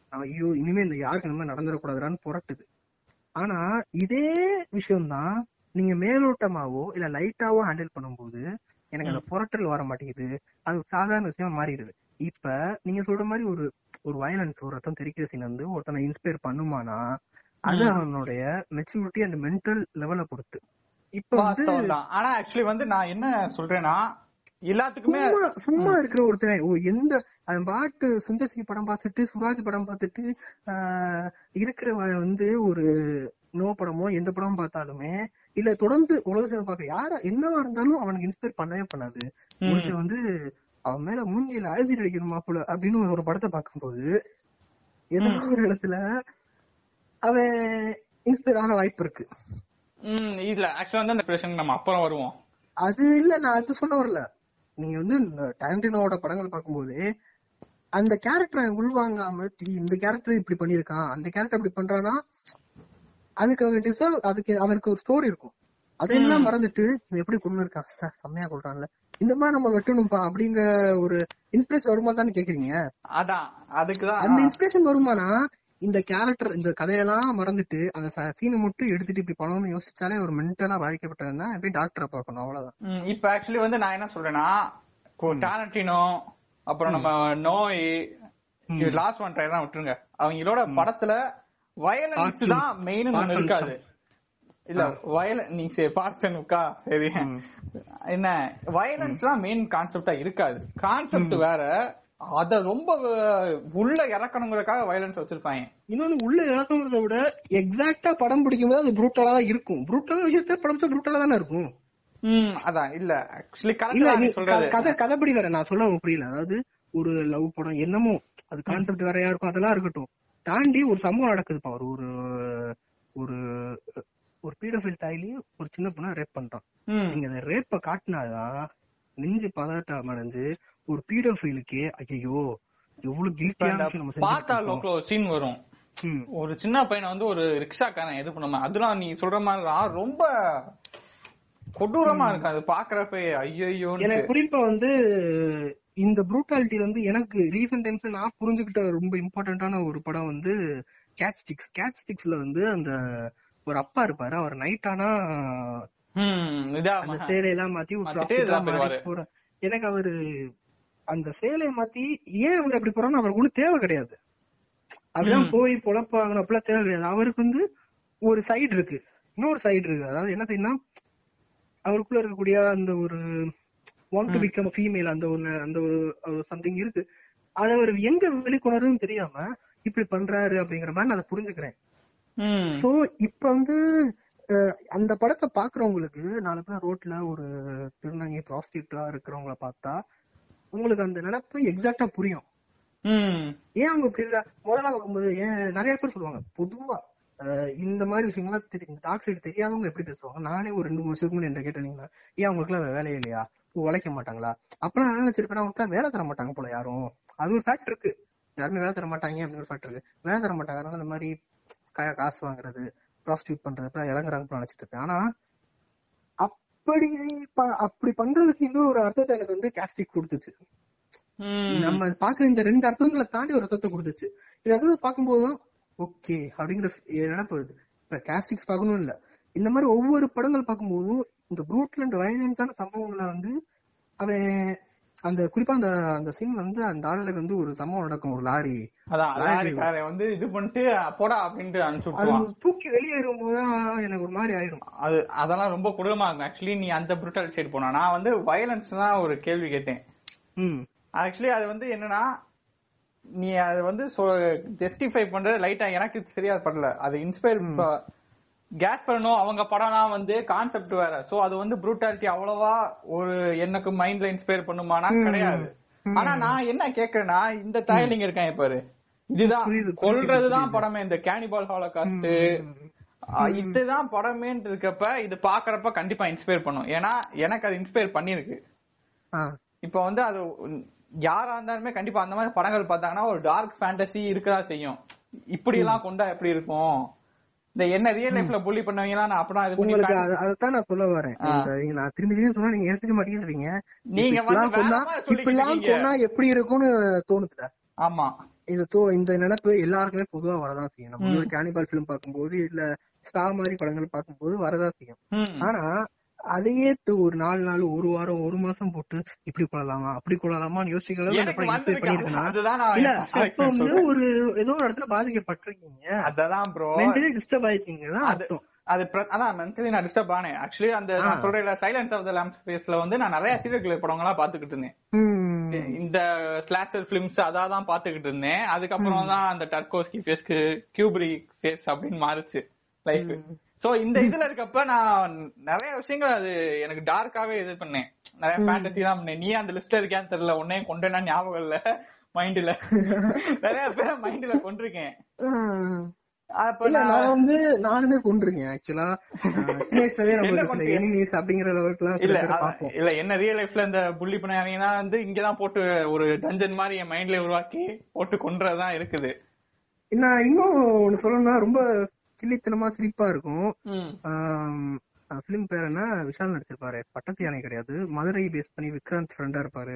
ஐயோ இனிமே இந்த யாருக்கு இந்த மாதிரி நடந்துடக்கூடாதுன்னு புரட்டுது. ஆனா இதே விஷயம்தான் நீங்க மேலோட்டமாவோ இல்ல லைட்டாவோ ஹேண்டில் பண்ணும்போது எனக்கு அந்த புரட்டல் வர மாட்டேங்குது அது சாதாரண விஷயமா மாறிடுது. இப்ப நீங்க சொல்ற மாதிரி ஒரு ஒரு வயலன்ஸ் ஒருத்தன் தெரிக்கிற சீன் வந்து ஒருத்தனை இன்ஸ்பயர் பண்ணுமானா அது அவனுடைய மெச்சூரிட்டி அண்ட் மென்டல் லெவலை பொறுத்து. இப்ப. ஆனா ஆக்சுவலி வந்து நான் என்ன சொல்றேன்னா எல்லாத்துக்குமே சும்மா இருக்கிற ஒருத்தன் ஓ எந்த அவன் பாட்டு சுந்தர் சி படம் பார்த்துட்டு சுராஜ் படம் பார்த்துட்டு ஆஹ் இருக்கிறவன் வந்து ஒரு நோ படமோ எந்த படமும் பார்த்தாலுமே இல்ல தொடர்ந்து உலக சினிமா பார்க்க யாரா என்னவா இருந்தாலும் அவனுக்கு இன்ஸ்பயர் பண்ணவே பண்ணாது. ஒருத்தன் வந்து அவன் மேல மூஞ்சியில ஆசிட் அடிக்கணும் மாப்பிள அப்படின்னு ஒரு படத்தை பார்க்கும்போது ஏதோ ஒரு இடத்துல அவன் இன்ஸ்பயர் ஆக வாய்ப்பு இருக்கு. ம் இல்ல. ஆக்சுவலா வந்து அந்த பிரச்சனை நம்ம அப்புறம் வருவோம். அது இல்ல நான் அது சொல்ல வரல. நீங்க வந்து டாரண்டினோட படங்கள் பார்க்கும்போது அந்த கேரக்டரை உள்வாங்காம இந்த கேரக்டர் இப்படி பண்ணிருக்கான் அந்த கேரக்டர் இப்படி பண்றானா அதுக்கு அவன் டிசர்வ் அதுக்கு அவனுக்கு ஒரு ஸ்டோரி இருக்கும். அதெல்லாம் மறந்துட்டு எப்படி கொண்டு இருக்கான் சார் செம்மையா கொள்றான்ல இந்த மாதிரி நம்ம வெட்டணும்பா அப்படிங்கிற ஒரு இன்ஸ்பிரேஷன் வருமா தான் கேக்குறீங்க? அதான் அதுக்குதான். அந்த இன்ஸ்பிரேஷன் வருமானா இந்த கேரக்டர் இந்த கதையெல்லாம் மறந்துட்டு அந்த சீனை மட்டும் எடுத்துட்டு இப்படி பண்ணணும்னு யோசிச்சாலே ஒரு மென்டலா பாதிக்கப்பட்டதுன்னா எப்படி டாக்டரை பார்க்கணும் அவ்வளவுதான். இப்ப ஆக்சுவலி வந்து நான் என்ன சொல்றேன்னா டாலண்டினோ அப்புறம் நம்ம நோய் லாஸ்ட் ஒன் ட்ரைலாம் விட்டுருங்க. அவங்களோட படத்துல வயலன்ஸ். தான் மெயின். இருக்காது. இல்ல வயல நீங்க சரி பார்ச்சனுக்கா சரி. என்ன வயலன்ஸ் தான் மெயின் கான்செப்டா இருக்காது. கான்செப்ட் வேற அத ரொம்ப உள்ள இறக்கணுங்கிறதுக்காக வயலன்ஸ் வச்சிருப்பாங்க. இன்னொன்னு உள்ள இழக்கங்கிறத விட எக்ஸாக்டா படம் பிடிக்கும் போது அது ப்ரூட்டலா தான் இருக்கும். ப்ரூட்டலான விஷயத்த படம் ப்ரூட்டலா தானே இருக்கும்? ம் அதான் இல்ல. ஆக்சுவலி கரெக்ட் நீ நீ கதை கதைப்படி வேற நான் சொல்ல புரியல. அதாவது ஒரு லவ் படம் என்னமோ அது கான்செப்ட் வேறையா இருக்கும் அதெல்லாம் இருக்கட்டும். தாண்டி ஒரு சம்பவம் நடக்குதுப்பா. ஒரு ஒரு ஒரு பீடோஃபைல் தாயிலையும் ஒரு சின்ன பொண்ணை ரேப் பண்றான். நீங்க அந்த ரேப்ப காட்டினாதான் நெஞ்சு பதட்டம் அடைஞ்சு ஒரு பீடோஃபைலுக்கு ஐயோ எவ்வளவு கில்ட்டியான செஞ்சுட்டு லோக்கல ஒரு சீன் வரும். ஒரு சின்ன பையனை வந்து ஒரு ரிக்ஷாக்காரன் எது பண்ணாம அதெல்லாம் நீ சொல்ற மாதிரிலாம் ரொம்ப கொடூரமா இருக்கு அது பாக்குறப்ப ஐயோ எனக்கு குறிப்பா வந்து இந்த ப்ரூட்டாலிட்டி வந்து எனக்கு ரீசெண்ட் டைம்ஸ்ல நான் புரிஞ்சுக்கிட்ட ரொம்ப இம்பார்ட்டன்டான ஒரு படம் வந்து கேட் ஸ்டிக்ஸ் கேட் ஸ்டிக்ஸ்ல வந்து அந்த ஒரு அப்பா இருப்பாரு. அவர் நைட் ஆனா அந்த சேலையெல்லாம் மாத்தி எனக்கு அவரு அந்த சேலையை மாத்தி ஏன் அவர் அப்படி போறான்னு அவருக்கு ஒண்ணும் தேவை கிடையாது. அப்படிதான் போய் பொழப்பாங்கணும் அப்படிலாம் தேவை கிடையாது. அவருக்கு வந்து ஒரு சைடு இருக்கு. இன்னொரு சைடு இருக்கு. அதாவது என்ன சைடுனா அவருக்குள்ள இருக்கக்கூடிய அந்த ஒரு வாண்ட் டு பிகம் ஃபீமேல் அந்த ஒரு அந்த ஒரு சம்திங் இருக்கு. அதை அவர் எங்க வெளிக்கொணருன்னு தெரியாம இப்படி பண்றாரு அப்படிங்கிற மாதிரி நான் அதை புரிஞ்சுக்கிறேன். சோ இப்ப வந்து அந்த படத்தை பாக்குறவங்களுக்கு நாலு பேர் ரோட்ல ஒரு திருநங்கை ப்ராஸ்டியூட்டா இருக்கிறவங்கள பார்த்தா உங்களுக்கு அந்த நினைப்பு எக்ஸாக்டா புரியும். ஏன் அவங்க இப்படி இருக்கா? முதல்ல பார்க்கும்போது ஏன் நிறைய பேர் சொல்லுவாங்க பொதுவா இந்த மாதிரி விஷயங்கள்லாம் தெரியும் டாக் சைடு தெரியாதவங்க எப்படி பேசுவாங்க? நானே ஒரு ரெண்டு மூணு வருஷத்துக்கு முன்னாடி கேட்டீங்கன்னா ஏன் அவங்களுக்குலாம் வேற வேலையே இல்லையா? உழைக்க மாட்டாங்களா? அப்பெல்லாம் நான் நினைச்சிருப்பேன் அவங்களுக்கு வேலை தர மாட்டாங்க போல யாரும். அது ஒரு ஃபேக்ட் இருக்கு. யாருமே வேலை தர மாட்டாங்க அப்படின்னு ஒரு ஃபேக்ட் இருக்கு. வேலை தர மாட்டாங்க. அதனால இந்த மாதிரி காசு வாங்குறது ப்ராஸ்டியூட் பண்றது இறங்குறாங்க நினைச்சிட்டு இருக்கேன். ஆனா அப்படி அப்படி பண்றதுக்கு இன்னொரு ஒரு அர்த்தத்தை எனக்கு வந்து கேஸ்டிக் கொடுத்துச்சு. நம்ம பாக்குற இந்த ரெண்டு அர்த்தங்களை தாண்டி ஒரு அர்த்தத்தை கொடுத்துச்சு. இது அதாவது பார்க்கும்போதுதான் ஓகே அப்படிங்கிற நினைப்பு வருது இப்ப கேஸ்டிக்ஸ் பார்க்கணும் இல்ல. இந்த மாதிரி ஒவ்வொரு படங்கள் பார்க்கும்போதும் இந்த ப்ரூட்ல அண்ட் வயலன்ஸான சம்பவங்களை வந்து அவன் அந்த குறிப்பா அந்த அந்த சீன் வந்து அந்த ஆளுக்கு வந்து ஒரு சம்பவம் நடக்கும் ஒரு லாரி. அதான் லாரிக்காரன் வந்து இது பண்ணிட்டு போடா அப்படின்ட்டு அனுப்பிச்சு அது விட்டுருவான் தூக்கி வெளியேறும் போதுதான் எனக்கு ஒரு மாதிரி ஆயிரும் அது அதெல்லாம் ரொம்ப கொடூரமா இருக்கும். ஆக்சுவலி நீ அந்த புருட்டல் சைடு போனா. நான் வந்து வயலன்ஸ் தான் ஒரு கேள்வி கேட்டேன். ஆக்சுவலி அது வந்து என்னன்னா நீ அது வந்து ஜஸ்டிஃபை பண்றது லைட்டா எனக்கு சரியா படல. அது இன்ஸ்பயர் கேஸ் பண்ணணும் அவங்க படம்லாம் வந்து கான்செப்ட் வேற. சோ அது வந்து ப்ரூட்டாலிட்டி அவ்வளவா ஒரு எனக்கு மைண்ட்ல இன்ஸ்பயர் பண்ணுமானா கிடையாது. ஆனா நான் என்ன கேக்குறேன்னா இந்த தாயலிங்க இருக்கான் பாரு. இதுதான். கொல்றதுதான் படமே. இந்த கேனிபால் ஹாலோகாஸ்ட் இதுதான் படமேன்னு இருக்கப்ப இது பாக்குறப்ப கண்டிப்பா இன்ஸ்பயர் பண்ணும். ஏன்னா எனக்கு அது இன்ஸ்பயர் பண்ணிருக்கு. இப்ப வந்து அது யாரா இருந்தாலுமே கண்டிப்பா அந்த மாதிரி படங்கள் பார்த்தாங்கன்னா ஒரு டார்க் ஃபேண்டசி இருக்கதா செய்யும். இப்படி எல்லாம் கொண்டா எப்படி இருக்கும்? இந்த என்ன ரியல் லைஃப்ல புள்ளி பண்ணவங்க நான் அப்பதான் இது உங்களுக்கு காட்டி- அத- அதைத்தான் நான் சொல்ல வரேன். நான் திரும்பி திரும்பி சொன்னா நீங்க எடுத்துக்க மாட்டேங்கிறீங்க. நீங்க இப்படிலாம் சொல்லிக்கிட்டு கொண்டா எப்படி இருக்கும்னு தோணுதுல? ஆமா. இது தோ இந்த நினைப்பு எல்லாருக்குமே பொதுவா வரதான் செய்யும். நம்ம ஒரு கேனிபால் ஃபிலிம் பார்க்கும்போது இல்ல ஸ்டார் மாதிரி படங்கள் பார்க்கும்போது வரதான் செய்யும். ஆனா அதையே ஒரு நாலு நாள் ஒரு வாரம் ஒரு மாசம் போட்டு இப்படி கொள்ளலாமா அப்படி கொள்ளலாமான்னு நான் இல்ல அப்ப வந்து. ஒரு ஏதோ ஒரு இடத்துல பாதிக்கப்பட்டிருக்கீங்க. அததான் ப்ரோ டிஸ்டர்ப் ஆயிருக்கீங்கன்னா அது அர்த்தம். அது அதான் மென்டலி நான் டிஸ்டர்ப் ஆனேன். ஆக்சுவலி அந்த நான் சொல்றேன் சைலன்ஸ் ஆஃப் த லேம்ப் ஸ்பேஸ்ல வந்து நான் நிறைய சீரியல் படங்கள்லாம் பாத்துக்கிட்டு இருந்தேன். இந்த ஸ்லாஷர் பிலிம்ஸ் அதான் தான் பாத்துக்கிட்டு இருந்தேன். அதுக்கப்புறம் தான் அந்த டர்கோஸ்கி ஃபேஸ்க்கு கியூபரி ஃபேஸ் அப்படின்னு மாறுச்சு லைஃப் சோ இந்த இதுல இருக்கப்ப நான் நிறைய விஷயங்கள் அது எனக்கு டார்க்காவே இது பண்ணேன். நிறைய ஃபேண்டசி தான் பண்ணேன். நீ அந்த லிஸ்ட்ல இருக்கியான்னு தெரியல. உடனே கொண்டேனா ஞாபகம் இல்ல. மைண்ட்ல நிறைய பேரை மைண்ட்ல கொண்டிருக்கேன் நான் வந்து நானுமே கொண்டிருக்கேன் ஆக்சுவலா சின்ன வயசுலவே நம்ம? எனிமீஸ் அப்படிங்கிற எல்லாம் இல்ல இல்ல என்ன ரியல் லைஃப்ல இந்த புள்ளி பண்ணாங்கன்னா வந்து இங்கதான் போட்டு ஒரு டஞ்சன் மாதிரி என் மைண்ட்ல உருவாக்கி போட்டு கொன்றதுதான் இருக்குது. நான் இன்னும் ஒண்ணு சொல்லணும்னா ரொம்ப சில்லித்தனமா சிரிப்பா இருக்கும். பிலிம் பேர் என்ன? விஷால் நடிச்சிருப்பாரு. பட்டத்து யானை கிடையாது. மதுரை பேஸ் பண்ணி விக்ராந்த் ஃப்ரெண்டா இருப்பாரு.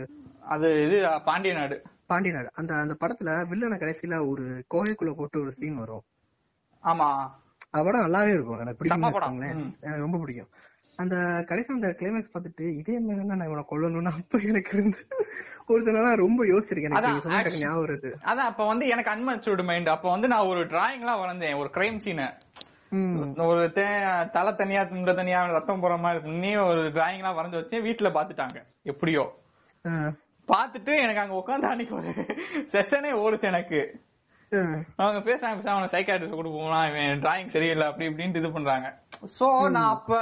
அது இது பாண்டிய நாடு. பாண்டியநாடு அந்த அந்த படத்துல வில்லனை கடைசியில ஒரு கோகைக்குள்ள போட்டு ஒரு சீன் வரும். ஆமா. அது படம் நல்லாவே இருக்கும். எனக்கு பிடிக்கும். எனக்கு ரொம்ப பிடிக்கும். அந்த கடைசி அந்த கிளைமேக்ஸ் பார்த்துட்டு இதே மாதிரி நான் இவனை கொல்லணும்னு அப்ப எனக்கு இருந்து ஒரு தடவை ரொம்ப யோசிச்சிருக்கேன் எனக்கு. ஞாபகம் வருது அதான் அப்ப வந்து எனக்கு அன்மச்சூர்டு மைண்ட் அப்ப வந்து நான் ஒரு டிராயிங் எல்லாம் வரைஞ்சேன் ஒரு கிரைம் சீனை. ஒரு தலை தனியா துண்ட தனியா ரத்தம் போற மாதிரி பண்ணி ஒரு டிராயிங் எல்லாம் வரைஞ்சு வச்சேன் வீட்டுல பாத்துட்டாங்க எப்படியோ. பாத்துட்டு எனக்கு அங்க உட்காந்து அன்னைக்கு ஒரு செஷனே ஓடுச்சு எனக்கு. அவங்க பேசுறாங்க அவனை சைக்காட்ரிஸ்ட் கொடுப்போம்னா இவன் டிராயிங் சரியில்லை அப்படி இப்படின்ட்டு இது பண்றாங்க சோ நான் அப்ப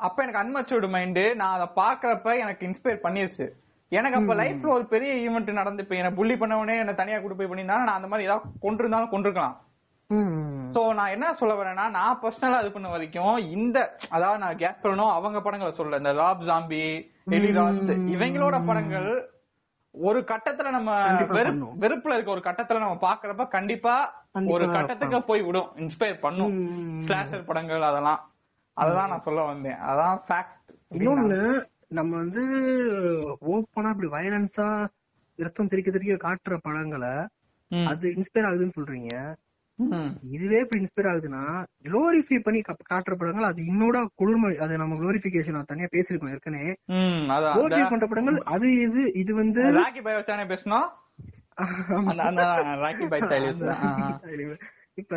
அப்ப எனக்கு அன்மச்சூர்டு மைண்டு நான் அதை பாக்குறப்ப எனக்கு இன்ஸ்பயர் பண்ணிருச்சு. எனக்கு அப்ப லைஃப்ல ஒரு பெரிய ஈவெண்ட் நடந்து இப்ப என்ன புள்ளி பண்ணவனே என்ன தனியா கூட்டு போய் பண்ணியிருந்தாலும் நான் அந்த மாதிரி ஏதாவது கொண்டிருந்தாலும் கொண்டிருக்கலாம். ம். சோ நான் என்ன சொல்ல வரேன்னா நான் பர்சனலா இது பண்ண வரைக்கும் இந்த அதாவது நான் கேஸ் பண்ணணும் அவங்க படங்களை சொல்ல இந்த ராப் ஜாம்பி எலிராஸ் இவங்களோட படங்கள் ஒரு கட்டத்துல நம்ம. வெறுப்புல இருக்க ஒரு கட்டத்துல நம்ம பாக்குறப்ப கண்டிப்பா ஒரு கட்டத்துக்கு போய் விடும் இன்ஸ்பயர் பண்ணும். ஸ்லாஷர் படங்கள் அதெல்லாம். அததான் நான் சொல்ல வந்தேன். அதான் ஃபேக்ட் இன்னொன்னு நம்ம வந்து ஓப்பனா இப்படி வயலன்ஸா ரத்தம் தெரிக்க தெரிக்க காட்டுற படங்களை அது இன்ஸ்பயர் ஆகுதுன்னு சொல்றீங்க. இதுவே இப்படி இன்ஸ்பயர் ஆகுதுன்னா குளோரிஃபை பண்ணி காட்டுற படங்கள் அது இன்னோட கொடுமை அது நம்ம குளோரிபிகேஷன் தனியா பேசிருக்கோம் ஏற்கனவே. அதான். குளோரிஃபை பண்ற படங்கள் அது இது இது வந்து ராக்கி பாய் வச்சானே பேசணும். இப்ப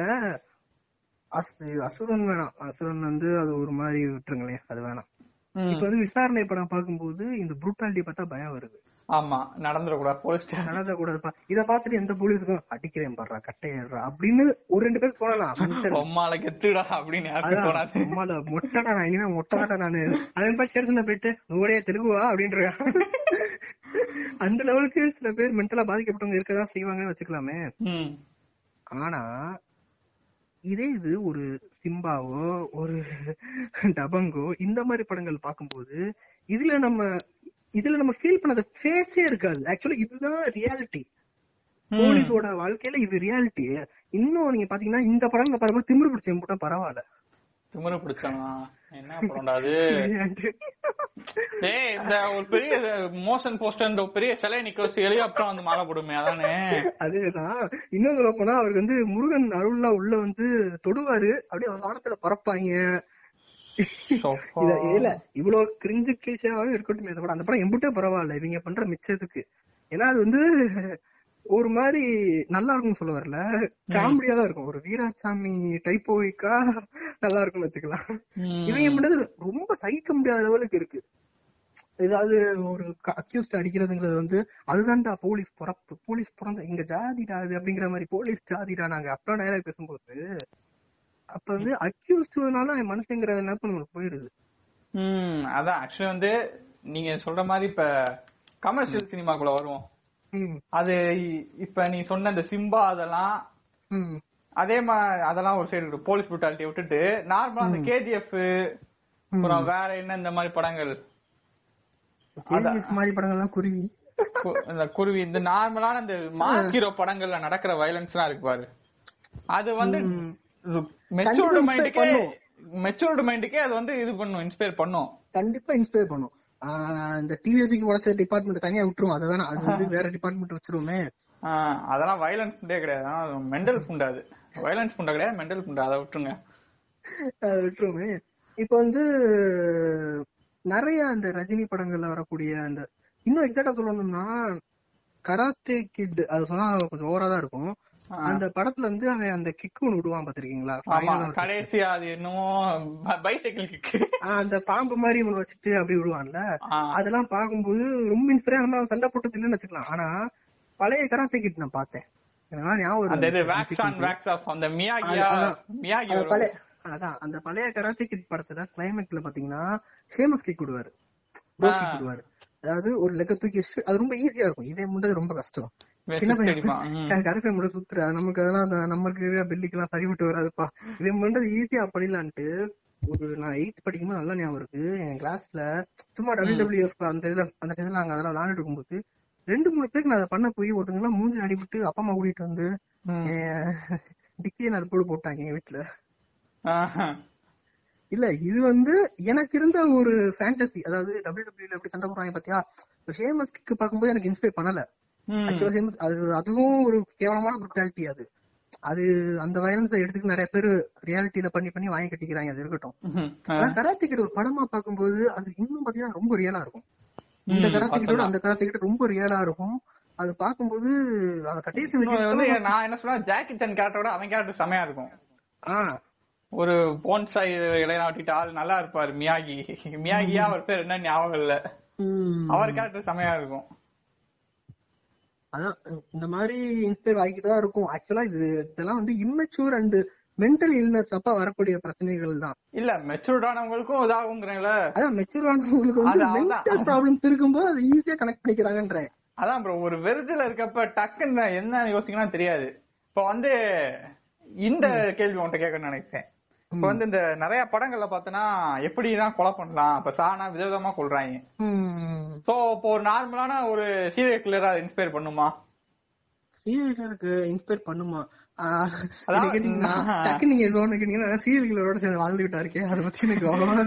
அசுரன் வேணாம் அசுரன் வந்து அது ஒரு மாதிரி விட்டுருங்களேன் அது வேணாம். இப்ப வந்து விசாரணை படம் பார்க்கும்போது இந்த புரூட்டாலிட்டி பார்த்தா பயம் வருது. ஆமா நடந்துடக்கூடாது போலீஸ் நடந்த கூடாதுப்பா இத பாத்துட்டு எந்த போலீஸுக்கும் அடிக்கிறேன் பாடுறா கட்டையடுறா அப்படின்னு ஒரு ரெண்டு பேர் mental. பொம்மால கெத்துடா அப்படின்னு அம்மால மொட்டைடா நான் இனிமே மொட்டைடா நானு. அதே மாதிரி ஸ்டேஷன்ல போயிட்டு உங்களுடைய தெலுங்குவா அப்படின்ற அந்த லெவலுக்கு சில பேர் மென்டலா பாதிக்கப்பட்டவங்க இருக்கதான் செய்வாங்கன்னு வச்சுக்கலாமே. ஆனா இதே இது ஒரு சிம்பாவோ ஒரு டபங்கோ இந்த மாதிரி படங்கள் பார்க்கும்போது இதுல நம்ம இதுல நம்ம ஃபீல் பண்ணத ஃபேஸே இருக்காது. ஆக்சுவலி இதுதான் ரியாலிட்டி போலீஸோட வாழ்க்கையில இது ரியாலிட்டி இன்னும் நீங்க பாத்தீங்கன்னா இந்த படம் பாருங்க திமிரு பிடிச்ச போட்டா பரவாயில்ல. திமிரு பிடிச்சானா என்ன படம்டா அது? ஏய் இந்த ஒரு பெரிய மோஷன் போஸ்டர் பெரிய சிலை நிக்க வச்சு ஹெலிகாப்டர் வந்து மாலை போடுமே அதானே? அதேதான். இன்னும் சொல்ல போனா அவருக்கு வந்து முருகன் அருள்லாம் உள்ள வந்து தொடுவாரு. அப்படியே வானத்துல பறப்பாங்க. இல்ல இவ்வளவு கிரிஞ்சு கிளீஷாவே இருக்கட்டும் இந்த படம் அந்த படம் எம்பிட்டே பரவாயில்ல இவங்க பண்ற மிச்சத்துக்கு. ஏன்னா அது வந்து ஒரு மாதிரி நல்லா இருக்கும்னு சொல்ல வரல. காமெடியா தான் இருக்கும். ஒரு வீராசாமி டைப்போயிக்கா நல்லா இருக்கும்னு வச்சுக்கலாம். இவங்க பண்ணது ரொம்ப சகிக்க முடியாத லெவலுக்கு இருக்கு. ஏதாவது ஒரு அக்யூஸ்ட் அடிக்கிறதுங்கிறது வந்து அதுதான்டா போலீஸ் பிறப்பு. போலீஸ் பிறந்த இங்க ஜாதிடா அது அப்படிங்கிற மாதிரி போலீஸ் ஜாதிடா நாங்க அப்பலாம் டயலாக் பேசும்போது அப்ப வந்து அக்யூஸ்ட்னால மனுஷங்கிற நினைப்பு நம்மளுக்கு போயிருது ம் அதான். ஆக்சுவலி வந்து நீங்க சொல்ற மாதிரி இப்ப கமர்ஷியல் சினிமாக்குள்ள வருவோம். அது இப்ப நீ சொன்ன இந்த சிம்பா அதெல்லாம் அதே மாதிரி அதெல்லாம் ஒரு சைடு போலீஸ் புட்டாலிட்டி விட்டுட்டு நார்மலா அந்த கேஜிஎஃப் அப்புறம் வேற என்ன இந்த மாதிரி படங்கள்? மாதிரி படங்கள்லாம் குருவி. இந்த குருவி இந்த நார்மலான இந்த மாஸ் ஹீரோ படங்கள்ல நடக்கிற வயலன்ஸ் எல்லாம் இருக்கு பாரு. அது வந்து மெச்சூர்டு மைண்டுக்கே. மெச்சூர்டு மைண்டுக்கே அது வந்து இது பண்ணும் இன்ஸ்பயர் பண்ணும். கண்டிப்பா இன்ஸ்பயர் பண்ணும். இந்த டிவிஎஸ்க்கு உடச்ச டிபார்ட்மெண்ட் தனியா விட்டுரும் அது வேணாம் அது வந்து வேற டிபார்ட்மெண்ட் வச்சிருவோமே. அதெல்லாம் வயலன்ஸ் ஃபுண்டே கிடையாது. மெண்டல் ஃபுண்ட் அது. வயலன்ஸ் ஃபுண்டா கிடையாது மெண்டல் ஃபுண்ட் அதை விட்டுருங்க. அதை விட்டுருவோமே. இப்ப வந்து நிறைய அந்த ரஜினி படங்கள்ல வரக்கூடிய அந்த இன்னும் எக்ஸாக்டா சொல்லணும்னா கராத்தே கிட் அது சொன்னா கொஞ்சம் ஓவரா தான் இருக்கும். அந்த படத்துல வந்து அவன் அந்த கிக் ஒண்ணு விடுவான் பாத்திருக்கீங்களா. கடைசியா அது என்னமோ பைசைக்கிள் கிக்கு ஆஹ் அந்த பாம்பு மாதிரி ஒண்ணு வச்சுட்டு அப்படி விடுவான்ல. அதெல்லாம் பார்க்கும்போது ரொம்ப இன்ஸ்பயர் நம்ம சண்டை போட்டது இல்லைன்னு வச்சுக்கலாம். ஆனா பழைய கராத்தே கிட் நான் பார்த்தேன். எனக்கு ஞாபகம் அந்த இது இருக்கு. வேக்ஸ் ஆன் வேக்ஸ் ஆஃப் அந்த மியாகியா அதான். அந்த. பழைய அதான். அந்த பழைய கராத்தே கிட் படத்துல கிளைமேக்ஸ்ல பாத்தீங்கன்னா ஃபேமஸ் கிக் விடுவாரு. கிக் விடுவாரு. அதாவது ஒரு லெக்க தூக்கி அது ரொம்ப ஈஸியா இருக்கும். இதே முண்டது ரொம்ப கஷ்டம். வே- சின்ன சுத்தி பையன் அடிப்பான். ம். கருப்பை மட்டும் சுத்துற. நமக்கு அதெல்லாம் நம்மளுக்கு பெல்லிக்கெல்லாம் சரிவிட்டு வராதுப்பா. இதே முண்டது ஈஸியா பண்ணிடலான்ட்டு ஒரு நான் எயித் படிக்கும்போது நல்லா ஞாபகம் இருக்கு. என் கிளாஸ்ல சும்மா டபிள்யூடபிள்யூஎஃப் அந்த இதுல அந்த இதுல நாங்க அதெல்லாம் விளையாண்டுட்டு இருக்கும்போது ரெண்டு மூணு பேருக்கு நான் அதை பண்ண போய் ஒருத்தங்க எல்லாம் மூஞ்சி அடிபட்டு அப்பா அம்மா கூட்டிட்டு வந்து. டிக்கிய நடுப்போடு போட்டாங்க எங்க வீட்டுல. இல்ல இது வந்து எனக்கு இருந்த ஒரு ஃபேண்டசி அதாவது டபிள்யூ டபிள்யூல எப்படி சண்டை போடுறாங்க பாத்தியா? ஃபேமஸ் கிக் பார்க்கும்போது எனக்கு இன்ஸ்பயர் பண்ணல. அது அதுவும் ஒரு கேவலமான புருட்டாலிட்டி அது. அது அந்த வயலன்ஸை எடுத்துட்டு நிறைய பேர் ரியாலிட்டியில பண்ணி பண்ணி வாங்கி கட்டிக்கிறாங்க அது இருக்கட்டும். கராத்தே கிட்ட ஒரு படமா பார்க்கும்போது அது இன்னும் பாத்தீங்கன்னா ரொம்ப ரியலா இருக்கும். இந்த கராத்தே கிட்டோட. அந்த கராத்தே கிட்ட ரொம்ப ரியலா இருக்கும். அது பார்க்கும்போது அந்த கடைசி நான் என்ன சொல்றேன் ஜாக்கி சான் கேரக்டரோட அவன் கேரக்டர் செமையா இருக்கும். ஒரு போன்சாய் இடைநாட்டிட்டு ஆள் நல்லா இருப்பாரு மியாகி. மியாகியா அவர் பேர் என்ன ஞாபகம் இல்ல. அவர் கேரக்டர் செமையா இருக்கும். அதான் இந்த மாதிரி இன்ஸ்பயர் ஆகிட்டு தான் இருக்கும். ஆக்சுவலா இது இதெல்லாம் வந்து இம்மெச்சூர் அண்ட் மென்டல் இல்னஸ் அப்ப வரக்கூடிய பிரச்சனைகள் தான். இல்ல மெச்சூர்டானவங்களுக்கும் இதாகுங்கிறீங்கள? அதான் மெச்சூர் ஆனவங்களுக்கு வந்து. மென்டல் ப்ராப்ளம்ஸ் இருக்கும்போது அது ஈஸியா கனெக்ட் பண்ணிக்கிறாங்கன்றேன். அதான் ப்ரோ ஒரு வெறுஜல இருக்கப்ப டக்குன்னு என்ன யோசிக்கணும் தெரியாது. இப்ப வந்து இந்த கேள்வி உன்கிட்ட கேட்கணும்னு நினைச்சேன் இப்ப வந்து இந்த நிறைய படங்கள்ல பார்த்தனா எப்படிதான் கொலை பண்ணலாம்? இப்ப சானா விதவிதமா கொள்றாங்க. சோ இப்போ ஒரு நார்மலான ஒரு சீரியல் கிளியரா இன்ஸ்பயர் பண்ணுமா? சீரியலுக்கு இன்ஸ்பயர் பண்ணுமா? நீங்க கேட்டீங்கன்னா சீரியல்களோட சேர்ந்து வாழ்ந்துகிட்டா இருக்கேன். அதை பத்தி எனக்கு அவ்வளவா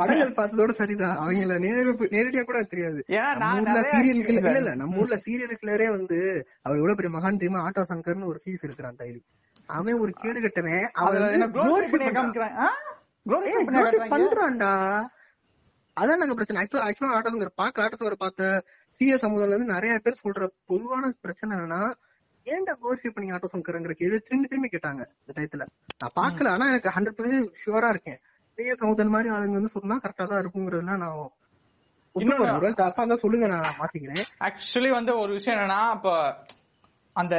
படங்கள் பார்த்ததோட சரிதான். அவங்கள நேர நேரடியா கூட தெரியாது. நம்ம ஊர்ல இல்ல. நம்ம ஊர்ல சீரியலுக்குள்ளரே வந்து அவர் எவ்வளவு பெரிய மகான் தெரியுமா? ஆட்டோ சங்கர்னு ஒரு சீரிஸ் இருக்கிறான் டைலி அவன் ஒரு கேடு கட்டவன் அவன். பண்றான்டா. அதான் நாங்க பிரச்சனை. ஆக்சுவலா ஆக்சுவலா ஆட்டோ சங்கர் பாக்க ஆட்டோ சங்கர் பார்த்த சீரிய சமுதாயம் இருந்து நிறைய பேர் சொல்ற பொதுவான பிரச்சனை என்னன்னா ஏன்டா கோரிஃபை பண்ணி ஆட்டோ சங்கர்ங்கிற கேள்வி திரும்பி திரும்பி கேட்டாங்க இந்த டயத்துல. நான் பாக்கல ஆனா எனக்கு ஹண்ட்ரட் பர்சன்ட் ஷுவரா இருக்கேன். சீரிய சமுதாயம் மாதிரி ஆளுங்க வந்து சொன்னா கரெக்டா தான் இருக்குங்கிறதுலாம் நான் சொல்லுங்க நான் மாத்திக்கிறேன். ஆக்சுவலி வந்து ஒரு விஷயம் என்னன்னா இப்ப அந்த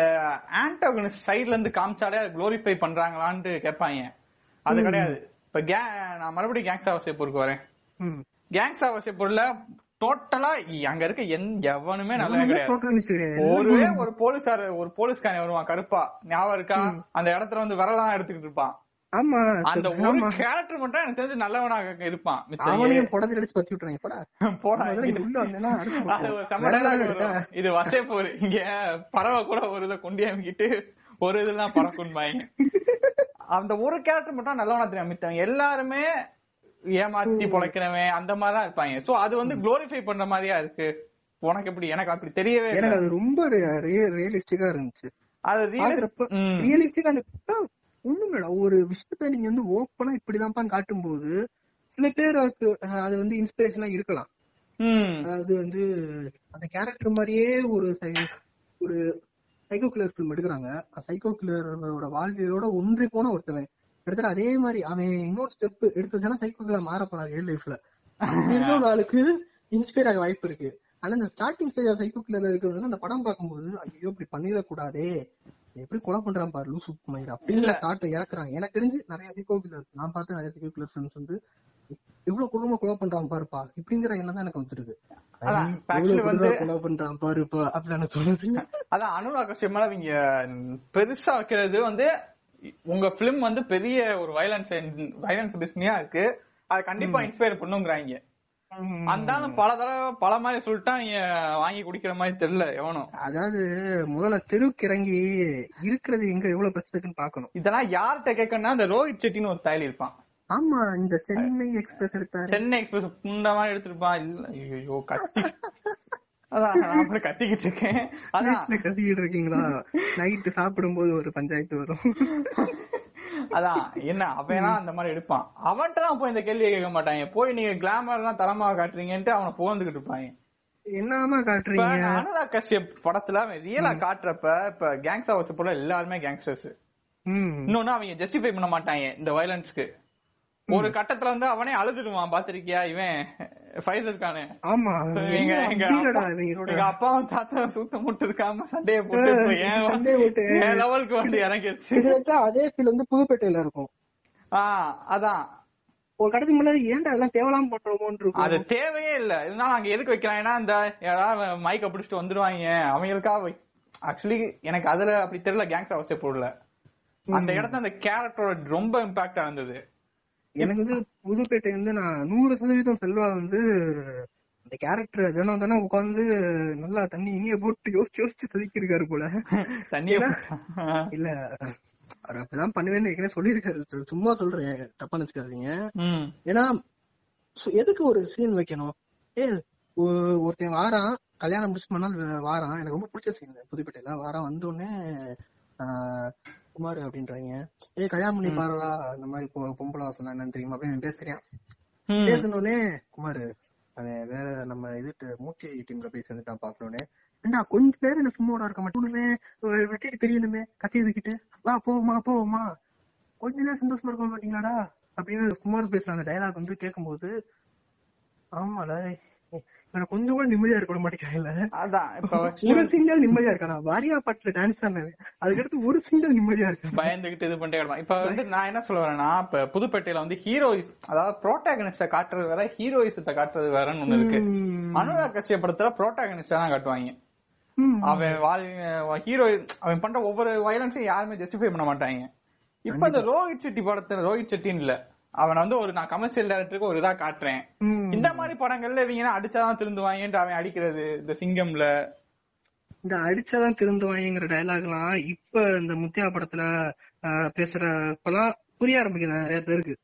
ஆன்டோகனிஸ்ட் சைடுல இருந்து காமிச்சாலே குளோரிஃபை பண்றாங்களான்னு கேட்பாங்க. அது கிடையாது. இப்ப கே நான் மறுபடியும் கேங்ஸ் ஆஃப் சேப்பூருக்கு வரேன். கேங்ஸ் ஆஃப் சேப்பூர்ல டோட்டலா அங்க இருக்க எந்த எவனுமே ஒண்ணுமே கிடையாது. ஒரு போலீஸார் ஒரு போலீஸ்காரன் வருவான் கருப்பா. ஞாபகம் இருக்கா? அந்த இடத்துல வந்து விரலாம் எடுத்துக்கிட்டு இருப்பான். ஆமா அந்த ஒரு. கேரக்டர் மட்டும் எனக்கு தெரிஞ்சு நல்லவனாக இருப்பான் அவனையும் புடஞ்சு அடிச்சு பத்தி விட்டுறாங்க போடா. போடா? இது வசே போரு. இங்க பறவை கூட ஒரு இதை கொண்டு அமைக்கிட்டு ஒரு இதெல்லாம் பறக்கும்பாங்க. அந்த ஒரு கேரக்டர் மட்டும் நல்லவனா தெரியும் மித்தவங்க எல்லாருமே ஏமாத்தி பொழைக்கிறவன் அந்த மாதிரி தான் இருப்பாங்க. சோ அது வந்து குளோரிஃபை பண்ற மாதிரியா இருக்கு? உனக்கு எப்படி? எனக்கு அப்படி தெரியவே எனக்கு அது ரொம்ப ரியலிஸ்டிக்கா இருந்துச்சு. அது பாக்குறப்ப realis- ம். ரியலிஸ்டிக்கா ஒண்ணுமேடா ஒரு விஷயத்த நீங்க வந்து ஓப்பனா இப்படிதான்ப்பான்னு காட்டும்போது சில பேர் அதுக்கு அஹ், அது வந்து இன்ஸ்பிரேஷனா இருக்கலாம். அதாவது வந்து அந்த கேரக்டர் மாதிரியே ஒரு ஒரு சைக்கோ கில்லர் ஃபிலிம் எடுக்கிறாங்க. சைக்கோ கில்லரோட வாழ்வியலோட ஒன்றி போன ஒருத்தவன். எடுத்துட்டு அதே மாதிரி அவன் இன்னொரு ஸ்டெப் எடுத்துச்சுன்னா சைக்கோ கில்லர் மாற போறான் ரியல் லைஃப்ல ஒரு ஆளுக்கு இன்ஸ்பயர் ஆக வாய்ப்பு இருக்கு. ஆனா இந்த ஸ்டார்டிங் ஸ்டேஜ் சைக்கோ கில்லர் இருக்கிறது அந்த படம் பார்க்கும்போது ஐயோ இப்படி பண்ணிடக்கூடாதே. எப்படி கொலை பண்றான் பாரு லூசு மயிர் அப்படிங்கிற தாட்டை இறக்குறாங்க எனக்கு தெரிஞ்சு நிறைய சைக்கோ கில்லர்ஸ் நான் பார்த்த நிறைய சைக்கோ கில்லர் ஃபிலிம்ஸ் வந்து எவ்வளவு கொடூரமா கொலை பண்றான் பாருப்பா. இப்படிங்கிற எண்ணம் தான் எனக்கு வந்துருது. அதான், ஐய், actually எவ்வளவு வந்து- கொடூரமா கொலை பண்றான் பாருப்பா அப்படி எனக்கு தோணுது அதான் அனுராக் கஷ்யப் மேல இவங்க பெருசா வைக்கிறது வந்து உங்க பிலிம் வந்து பெரிய ஒரு வயலன்ஸ் வயலன்ஸ் பிஸ்னியா இருக்கு. அது கண்டிப்பா இன்ஸ்பயர் பண்ணுங்கிறாங்க. அந்த ஆளு பல தடவை பல மாதிரி சொல்லிட்டா நீங்க வாங்கி குடிக்கிற மாதிரி தெரியல எவனும் அதாவது முதல்ல தெருவுக்கு இறங்கி இருக்கிறது எங்க எவ்வளவு பிரச்சனை இருக்குன்னு பாக்கணும் இதெல்லாம் யார்கிட்ட கேட்கணும்னா அந்த ரோஹித் செட்டின்னு ஒரு ஸ்டைல் இருப்பான். ஆமா இந்த சென்னை எக்ஸ்பிரஸ் எடுத்தாரு. சென்னை எக்ஸ்பிரஸ் புண்ட மாதிரி எடுத்திருப்பான் இல்ல ஐயோ கத்தி. அப்படி கத்திக்கிட்டு இருக்கேன். கத்திக்கிட்டு இருக்கீங்களா? நைட்டு சாப்பிடும் போது ஒரு பஞ்சாயத்து வரும். அதான் என்ன அவனா அந்த மாதிரி எடுப்பான். அவன்கிட்ட தான் போய் இந்த கேள்வியை கேட்க மாட்டாங்க. போய் நீங்க கிளாமர் எல்லாம் தரமா காட்டுறீங்கன்ட்டு அவனை புகழ்ந்துகிட்டு இருப்பாங்க. என்னமா காட்டுறீங்க? அனுராக் கஷ்யப் படத்துல அவன் ரியலா காட்டுறப்ப இப்ப கேங்ஸ்டர் ஹவுஸ் போல எல்லாருமே கேங்ஸ்டர்ஸ். இன்னொன்னு அவங்க ஜஸ்டிஃபை பண்ண மாட்டாங்க இந்த வயலன்ஸ்க்கு ஒரு கட்டத்துல வந்து அவனே அழுதுடுவான். பாத்திருக்கியா இவன்? ஃபைசல் கானு ஆமா எங்க அப்பாவும் தாத்தா சுத்த முட்டு இருக்காம சண்டைய போட்டு. ஏன் லெவலுக்கு வந்து கிட்டத்தட்ட அதே ஃபீல் வந்து புதுப்பேட்டையில இருக்கும். ஆஹ் அதான். ஒரு கடத்துக்கு முன்னாடி ஏன்டா எல்லாம் தேவலாம் பண்றோமோன்னு அது தேவையே இல்ல. இருந்தாலும் அங்க எதுக்கு வைக்கிறாங்கன்னா இந்த யாராவது மைக்க பிடிச்சிட்டு வந்துருவாங்க. அவங்களுக்காக ஆக்சுவலி எனக்கு அதுல அப்படி தெரியல கேங்ஸ் அவசியம் போடல. அந்த இடத்துல அந்த கேரக்டரோட ரொம்ப இம்பாக்டா இருந்தது. எனக்கு வந்து புதுப்பேட்டை வந்து நான் நூறு சதவீதம் செல்வா வந்து அந்த கேரக்டர் தினம் தினம் உட்காந்து நல்லா தண்ணி இனிய போட்டு யோசிச்சு யோசிச்சு செதுக்கியிருக்காரு போல. இல்ல அவர் அப்படிதான் பண்ணுவேன்னு ஏற்கனவே சொல்லியிருக்காரு. சும்மா சொல்றேன் தப்பா நினைச்சுக்காதீங்க. ஏன்னா எதுக்கு ஒரு சீன் வைக்கணும்? ஏ ஒருத்தன் வாரான் கல்யாணம் முடிச்சு வ- வாரான். எனக்கு ரொம்ப பிடிச்ச சீன் புதுப்பேட்டையில. வாரான் வந்த உடனே ஆஹ், குமார் அப்படின்றாங்க. ஏ கல்யாணம் பண்ணி பாருடா இந்த மாதிரி பொம்பளை வாசனை என்னன்னு தெரியுமா? அப்படின்னு பேசுறேன். ம். பேசினோடனே குமார் அவன் வேற நம்ம இது மூச்சு டீம்ல போய் சேர்ந்துட்டான் பாக்கணும்னு ஏண்டா கொஞ்ச பேர் என்ன சும்மா இருக்க மாட்டேனுமே வெட்டிட்டு தெரியணுமே கத்தி இதுக்கிட்டு வா போவோமா போவோமா? கொஞ்ச நேரம் சந்தோஷமா இருக்க மாட்டீங்களாடா? அப்படின்னு குமார் பேசுற அந்த டயலாக் வந்து கேட்கும்போது ஆமால எனக்கு கொஞ்சம் கூட நிம்மதியா இருக்க மாட்டேங்கிறாங்கல்ல அதான் இப்ப ஒரு சிங்கிள் நிம்மதியா இருக்கானா? வாரியா பாட்டுல டான்ஸ் ஆனது அதுக்கடுத்து ஒரு சிங்கிள் நிம்மதியா இருக்கான்? பயந்துகிட்டு இது பண்ணிட்டே கிடப்பான். இப்ப வந்து நான் என்ன சொல்ல வரேன்னா இப்ப புதுப்பேட்டையில வந்து ஹீரோயிஸ் அதாவது ப்ரோட்டாகனிஸ்ட காட்டுறது வேற ஹீரோயிசத்தை காட்டுறது வேறன்னு ஒண்ணு இருக்கு. அனுராக் கஷ்யப் படத்துல ப்ரோட்டாகனிஸ்டா தான் காட்டுவாங்க. ம். அவன் வாழ் ஹீரோ அவன் பண்ற ஒவ்வொரு வயலன்ஸையும் யாருமே ஜஸ்டிஃபை பண்ண மாட்டாங்க. இப்ப இந்த ரோஹித் செட்டி படத்துல ரோஹித் செட்டின்னு இல்ல. அவன் வந்து ஒரு நான் கமர்ஷியல் டைரக்டருக்கு ஒரு இதா காட்டுறேன். இந்த மாதிரி படங்கள்ல இவங்க அடிச்சாதான் திருந்துவாங்கன்ட்டு அவன் அடிக்கிறது இந்த சிங்கம்ல. இந்த அடிச்சாதான் திருந்துவாங்கிற டயலாக்லாம் இப்ப இந்த முத்தியா படத்துல ஆஹ், பேசுற இப்பெல்லாம் புரிய ஆரம்பிக்குது நிறைய பேருக்கு.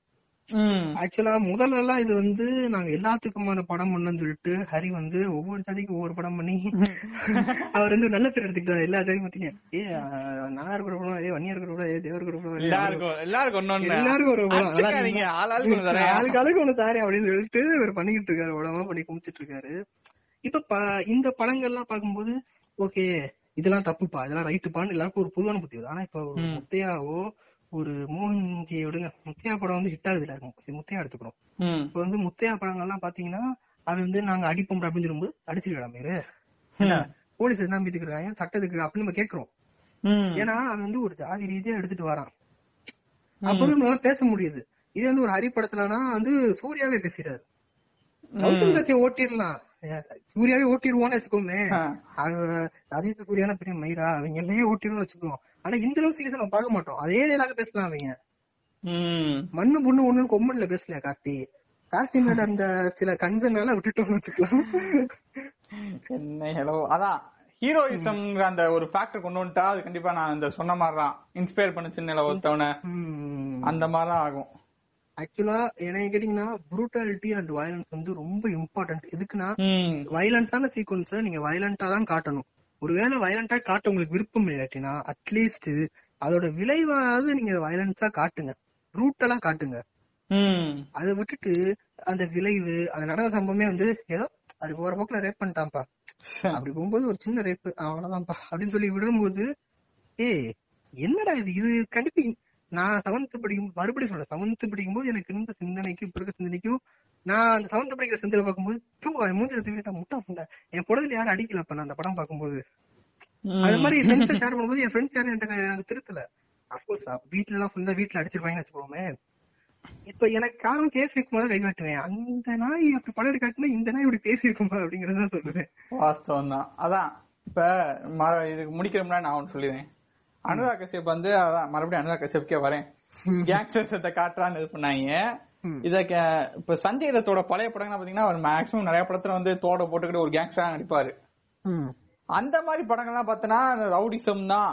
ஆக்சுவலா முதல்ல எல்லாம் இது வந்து நாங்க எல்லாத்துக்குமான படம் பண்ணோம்னு சொல்லிட்டு ஹரி வந்து ஒவ்வொரு ஜாதிக்கும் ஒவ்வொரு படம் பண்ணி அவர் வந்து நல்ல பேர் எடுத்துக்கிட்டாரு எல்லா ஜாதியும் பாத்தீங்க. ஏ நல்லா இருக்கிற படம் ஏ வன்னியா இருக்கிற படம் ஏ தேவர் இருக்கிற படம் எல்லாருக்கும் எல்லாருக்கும் எல்லாருக்கும் ஒரு படம். ஆளுக்கு ஆளுக்கு ஒண்ணு தாரேன். அப்படின்னு சொல்லிட்டு இவர் பண்ணிக்கிட்டு இருக்காரு உடம்பா பண்ணி குமிச்சிட்டு இருக்காரு. இப்ப இந்த படங்கள்லாம் பார்க்கும்போது ஓகே இதெல்லாம் தப்புப்பா இதெல்லாம் ரைட்டுப்பான்னு எல்லாருக்கும் ஒரு பொதுவான புத்தி ஆனா இப்ப. முத்தையாவோ ஒரு மோகன்ஜியை விடுங்க. முத்தையா படம் வந்து ஹிட் ஆகுது எல்லாருக்கும் சரி, முத்தையா எடுத்துக்கிறோம் ம். இப்ப வந்து முத்தையா படங்கள்லாம் பாத்தீங்கன்னா அவன் வந்து நாங்க அடிப்போம் அப்படின்னு சொல்லும்போது அடிச்சிருக்கா மேரு. போலீஸ் என்ன இருக்காங்க சட்டத்துக்கு அப்படின்னு நம்ம கேக்குறோம் ஏன்னா அவன் வந்து ஒரு ஜாதி ரீதியா எடுத்துட்டு வரான். அப்பதான் நம்மளால பேச முடியுது. இதே வந்து ஒரு ஹரி படத்துலனா வந்து சூர்யாவே பேசிடுறாரு. கௌதம் கத்திய ஓட்டிடலாம். சூர்யாவே ஓட்டிடுவோம்னு வச்சுக்கோமே. அஜித் சூர்யான பெரிய மயிரா? அவங்க எல்லாமே ஓட்டிடுவோம்னு வச்சுக்குவோம் ஆனா இந்த அளவு சீரியஸா நம்ம பார்க்க மாட்டோம். அதே டேலாக பேசலாம் அவங்க. மண்ணு பொண்ணு ஒண்ணு கொம்மன்ல பேசலையா கார்த்தி? கார்த்தி மேல அந்த சில கஞ்சனால விட்டுட்டோம்னு வச்சுக்கலாம். என்ன ஹலோ அதான் ஹீரோயிசம்ங்கிற அந்த ஒரு ஃபேக்டர் கொண்டு வந்துட்டா அது கண்டிப்பா நான் இந்த சொன்ன மாதிரி தான் இன்ஸ்பயர் பண்ண சின்ன ஒருத்தவன. அந்த மாதிரி தான் ஆகும் ஆக்சுவலா என்ன கேட்டீங்கன்னா புரூட்டாலிட்டி அண்ட் வயலன்ஸ் வந்து ரொம்ப இம்பார்ட்டன்ட் எதுக்குன்னா ம். வயலன்ஸான சீக்வன்ஸ நீங்க வயலண்டா தான் காட்டணும். ஒருவேளை வயலண்டா காட்ட உங்களுக்கு விருப்பம் இல்லாட்டினா அட்லீஸ்ட் அதோட விளைவாவது நீங்க வயலன்ஸா காட்டுங்க. ரூட்டலா காட்டுங்க. அதை விட்டுட்டு அந்த விளைவு அந்த நடந்த சம்பவமே வந்து ஏதோ அது போற போக்குல ரேப் பண்ணிட்டான்ப்பா. அப்படி போகும்போது ஒரு சின்ன ரேப் அவ்வளவுதான்ப்பா. அப்படின்னு சொல்லி விடும்போது ஏய் என்னடா இது? இது கண்டிப்பா நான் செவன்த் படிக்கும் மறுபடியும் சொல்றேன் செவன்த் படிக்கும்போது எனக்கு இருந்த சிந்தனைக்கும் இப்ப இருக்க சிந்தனைக்கும் நான் அந்த செவன்த் படிக்கிற சிந்தனை பார்க்கும்போது தூ அவன் மூஞ்சி எடுத்து முட்டா புண்டை என் புடத்துல யாரும் அடிக்கலப்ப நான் அந்த படம் பார்க்கும்போது. அது மாதிரி ஃப்ரெண்ட்ஸ் ஷேர் பண்ணும்போது என் ஃப்ரெண்ட்ஸ் யாரும் என்கிட்ட எனக்கு திருத்தல. அப்கோர்ஸ் வீட்ல எல்லாம் ஃபுல்லா வீட்ல அடிச்சிருப்பாங்கன்னு வச்சுக்கோமே. இப்ப எனக்கு காரணம் கேஸ் இருக்கும் போது கை காட்டுவேன். அந்த நாய் அப்படி படம் காட்டுனா இந்த நாய் இப்படி பேசி இருக்குமா அப்படிங்கறத சொல்லுவேன். வாஸ்தவம் தான் அதான் இப்ப இதுக்கு முடிக்கிற முன்னாடி நான் ஒன்று சொல்லிடுறேன் அனுராக் கஷ்யப் வந்து அதான் மறுபடியும் அனுராக் கஷ்யப்கே வரேன். கேங்ஸ்டர்ஸத்தை காட்டுறான்னு இது பண்ணாங்க. இத இப்ப சஞ்சய் தத்தோட பழைய படங்கள்லாம் பாத்தீங்கன்னா அவர் மேக்ஸிமம் நிறைய படத்துல வந்து தோட போட்டுக்கிட்டு ஒரு கேங்ஸ்டரா நடிப்பாரு. அந்த மாதிரி படங்கள்லாம் பார்த்தனா ரவுடிசம் தான்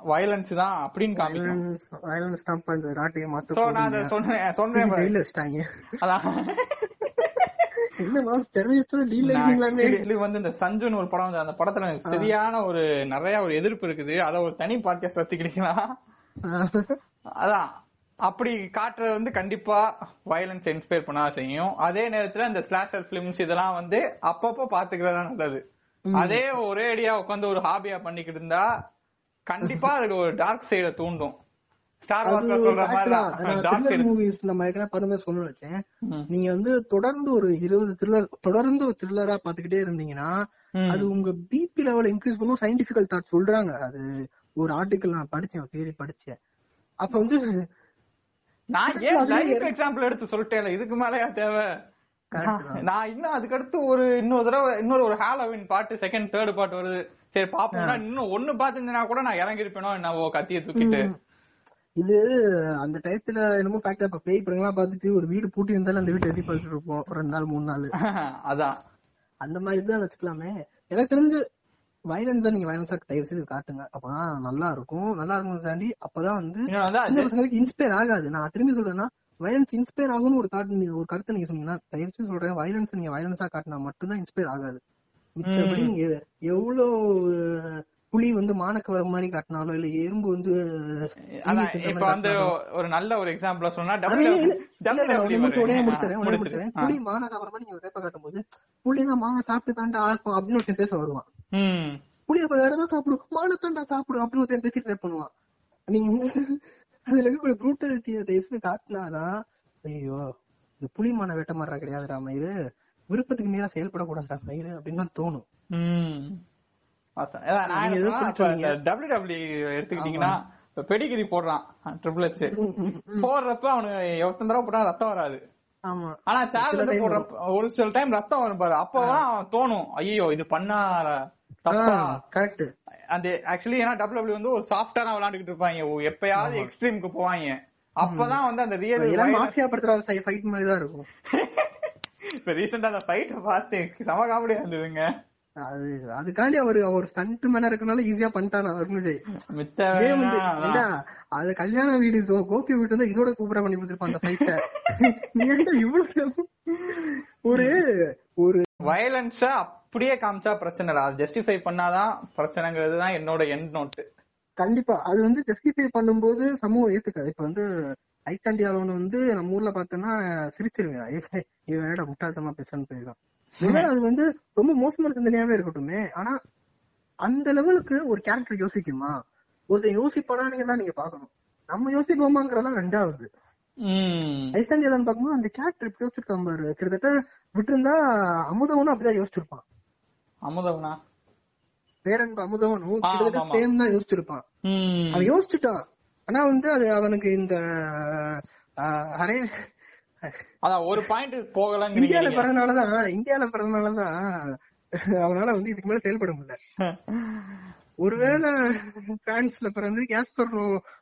வயலன்ஸ் தான் அப்படின்னு காமிக்கும். Violence தான் இப்ப இந்த நாட்டையே மாத்த சோ நான். சொன்னேன் சொன்னேன். அதான். வந்து இந்த சஞ்சுன்னு ஒரு படம் அந்த படத்துல சரியான ஒரு நிறைய ஒரு எதிர்ப்பு இருக்குது. அத ஒரு தனி பாட்காஸ்ட் வச்சுக்கிட்டீங்களா அதான். அப்படி காட்டுறது வந்து கண்டிப்பா வயலன்ஸ் இன்ஸ்பயர் பண்ணா செய்யும். அதே நேரத்துல இந்த ஸ்லாஷர் பிலிம்ஸ் இதெல்லாம் வந்து அப்பப்போ பாத்துக்கிறது நல்லது. அதே ஒரே அடியா உட்காந்து ஒரு ஹாபியா பண்ணிக்கிட்டு இருந்தா கண்டிப்பா அதுக்கு ஒரு டார்க் சைட தூண்டும். ஸ்டார் வார்ஸ்ல சொல்ற மாதிரி மூவிஸ் நம்ம ஏற்கனவே வச்சேன். நீங்க வந்து தொடர்ந்து ஒரு இருபது த்ரில்லர் தொடர்ந்து ஒரு த்ரில்லரா பாத்துக்கிட்டே இருந்தீங்கன்னா அது உங்க பிபி லெவல் இன்க்ரீஸ் பண்ணும். சயின்டிபிக்கல் தாட் சொல்றாங்க. அது ஒரு ஆர்டிக்கல் நான் படிச்சேன் தேடி படிச்சேன். அப்ப வந்து நான் ஏன் லைஃப் எக்ஸாம்பிள் எடுத்து சொல்லிட்டேன் இதுக்கு மேலயா தேவை. நான் இன்னும் அதுக்கடுத்து ஒரு இன்னொரு தடவை இன்னொரு ஒரு ஹாலோவின் பாட்டு செகண்ட் தேர்ட் பாட்டு வருது. சரி பாப்போம்னா இன்னும் ஒண்ணு பாத்துருந்தேனா கூட நான் இறங்கிருப்பேனோ என்னவோ கத்திய தூக்கிட்டு. இது அந்த டயத்துல என்னமோ ஃபேக்டா இப்ப பேய் படங்கள்லாம் பார்த்துட்டு ஒரு வீடு பூட்டி இருந்தாலும் அந்த வீட்டை எதி பார்த்துட்டு இருப்போம். ரெண்டு நாள் மூணு நாள். அதான். அந்த மாதிரி தான் வச்சுக்கலாமே. எனக்கு தெரிஞ்சு வயலன்ஸ் நீங்க வயலன்ஸா தயவு செய்து காட்டுங்க. அப்பதான் நல்லா இருக்கும். நல்லா இருக்கும் தாண்டி அப்பதான் வந்து இன்ஸ்பயர் ஆகாது. நான் திரும்பி சொல்றேன்னா வயலன்ஸ் இன்ஸ்பயர் ஆகும்னு ஒரு தாட் நீங்க ஒரு கருத்தை நீங்க சொன்னீங்கன்னா தயவு செய்து சொல்றேன் வயலன்ஸ் நீங்க வயலன்ஸா காட்டினா மட்டும்தான் இன்ஸ்பயர் ஆகாது. மிச்சபடி நீங்க எவ்வளவு புலி வந்து மானக்கு வர மாதிரி காட்டினாலும் இல்ல எறும்பு வந்து இப்ப வந்து ஒரு நல்ல ஒரு எக்ஸாம்பிள் சொன்னா உடனே முடிச்சிடுறேன், உடனே முடிச்சிடுறேன். புலி மானை சாப்பிடுற மாதிரி நீங்க ரேப்ப காட்டும்போது புலினா மானை சாப்பிட்டு தாண்டா ஆக்கும் அப்படின்னு ஒருத்தன் பேச வருவான். புலி அப்ப வேற ஏதாவது சாப்பிடும் மானத்தாண்டா சாப்பிடும் அப்படின்னு ஒருத்தன் பேசிட்டு ரேப் பண்ணுவான். நீங்க அதுல இருக்கக்கூடிய ப்ரூட்டாலிட்டியை தயவுசெய்து காட்டினாதான் ஐயோ இது புலி மான வேட்ட மாறா கிடையாதுடா மயிறு. விருப்பத்துக்கு மீறா செயல்படக்கூடாதுடா மயிறு அப்படின்னு தோணும். டபிள்யூ டபிள்யூ எடுத்துக்கிட்டீங்கன்னா இப்ப பெடிகிரி போடுறான் ட்ரிபிள் எச் போடுறப்ப அவனுக்கு எத்தனை தடவை போட்டா ரத்தம் வராது. ஆனா சேர் சில வந்து time போடுறப்ப ஒரு சில டைம் ரத்தம் வரும் பாரு. அப்பதான் தோணும் ஐயோ இது பண்ணா தப்பா? கரெக்ட் அந்த ஆக்சுவலி ஏன்னா டபிள்யூ வந்து ஒரு சாஃப்டா விளையாண்டுட்டு இருப்பாங்க. எப்பயாவது எக்ஸ்ட்ரீமுக்கு போவாங்க. அப்பதான் வந்து அந்த ரியல் மாஃபியா படத்துல ஃபைட் மாதிரி தான் இருக்கும். இப்ப ரீசெண்டா அந்த ஃபைட்ட பார்த்து செம காமெடியா இருந்ததுங்க. அது அதுக்காண்டி அவரு அவர் ஸ்டண்ட் மேனா இருக்கனால ஈஸியா பண்ணிட்டான் அவர் விஜய் அது கல்யாண வீடு கோபி வீட்டு வந்து இதோட சூப்பரா பண்ணி கொடுத்துருப்பான் அந்த ஃபைட்ட இவ்வளவு ஒரு ஒரு வயலன்ஸா அப்படியே காமிச்சா பிரச்சனை இல்ல. அது ஜஸ்டிஃபை பண்ணாதான் பிரச்சனைங்கிறது தான் என்னோட எண்ட் நோட் கண்டிப்பா. அது வந்து ஜஸ்டிஃபை பண்ணும்போது சமூகம் ஏத்துக்காது. இப்ப வந்து ஐக்காண்டியால வந்து நம்ம ஊர்ல பார்த்தோம்னா சிரிச்சிருவேன். இவன் என்னடா முட்டாள்தனமா பேசான்னு போயிருக்கான் ஒருவேளை அது வந்து ரொம்ப மோசமான சிந்தனையாவே இருக்கட்டுமே ஆனா அந்த லெவலுக்கு ஒரு கேரக்டர் யோசிக்குமா? ஒருத்தன் யோசிப்பானான்னு தான் நீங்க பாக்கணும் நம்ம யோசிப்போமாங்கிறதெல்லாம் ரெண்டாவது. உம் ஐஸ்லாண்டியாலன்னு பார்க்கும்போது அந்த கேரக்டர் இப்படி யோசிச்சிருக்கான் பாரு. கிட்டத்தட்ட விட்டுருந்தா அமுதவனும் அப்படிதான் யோசிச்சிருப்பான். அமுதவனா? பேரன்பு அமுதவனும் கிட்டத்தட்ட. சேம் தான் யோசிச்சிருப்பான். அவன் யோசிச்சுட்டான். ஆனா வந்து அது அவனுக்கு இந்த அரே அதான் ஒரு பாயிண்ட் போகலங்கிறீங்க இந்தியால. பிறந்தனாலதான் இந்தியால பிறந்தனாலதான் அவனால வந்து இதுக்கு மேல செயல்பட முடியல. ஒருவேளை பிரான்ஸ்ல பிறந்து கேஸ்பர்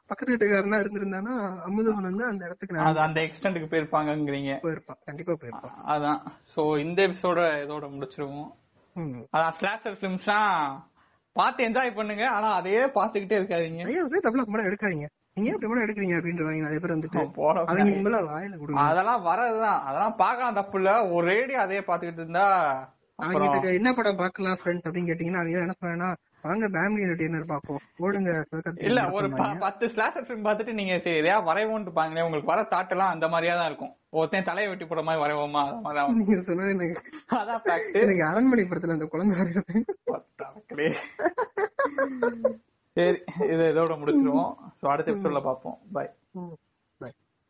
பக்கத்து வீட்டுக்காரனா இருந்திருந்தானா அமுதவன் வந்து அந்த இடத்துக்கு அது அந்த எக்ஸ்டென்ட்க்கு போயிருப்பாங்கங்கிறீங்க. போயிருப்பான் கண்டிப்பா போயிருப்பான். அதான். சோ இந்த எபிசோட இதோட முடிச்சிருவோம். அதான் ஸ்லாஷர் பிலிம்ஸ்லாம் பார்த்து என்ஜாய் பண்ணுங்க ஆனா அதையே பாத்துக்கிட்டே இருக்காதீங்க. டபுளா படம் எடுக்காதீங்க. நீங்க ஏன் படம் எடுக்கிறீங்க அப்படின்றவாங்க நிறைய பேர் வந்துட்டு அவங்க மேல வாயில கொடுங்க. அதெல்லாம் வரதுதான் அதெல்லாம் பார்க்கலாம் தப்பு இல்ல ஒரு ரேடியோ அதையே பாத்துக்கிட்டு இருந்தா அவங்க என்ன படம் பார்க்கலாம் ஃப்ரெண்ட்ஸ் அப்படின்னு கேட்டீங்கன்னா அவங்க என்ன பண்ணா வாங்க ஃபேமிலி என்டர்டெய்னர் பாப்போம் ஓடுங்க இல்ல ஒரு. பத்து ஸ்லாஷர் ஃபிலிம் பார்த்துட்டு நீங்க சரி எதையா வரைவோன்ட்டு பாங்களே உங்களுக்கு வர தாட் எல்லாம் அந்த மாதிரியா தான் இருக்கும். ஒருத்தன் தலையை வெட்டி போட மாதிரி வரைவோமா. நீங்க சொன்னது எனக்கு அதான் எனக்கு அரண்மனை படத்துல அந்த குழந்தை வரைகிறது சரி இதை இதோட முடிச்சிருவோம். சோ அடுத்த எபிசோட்ல பாப்போம் பை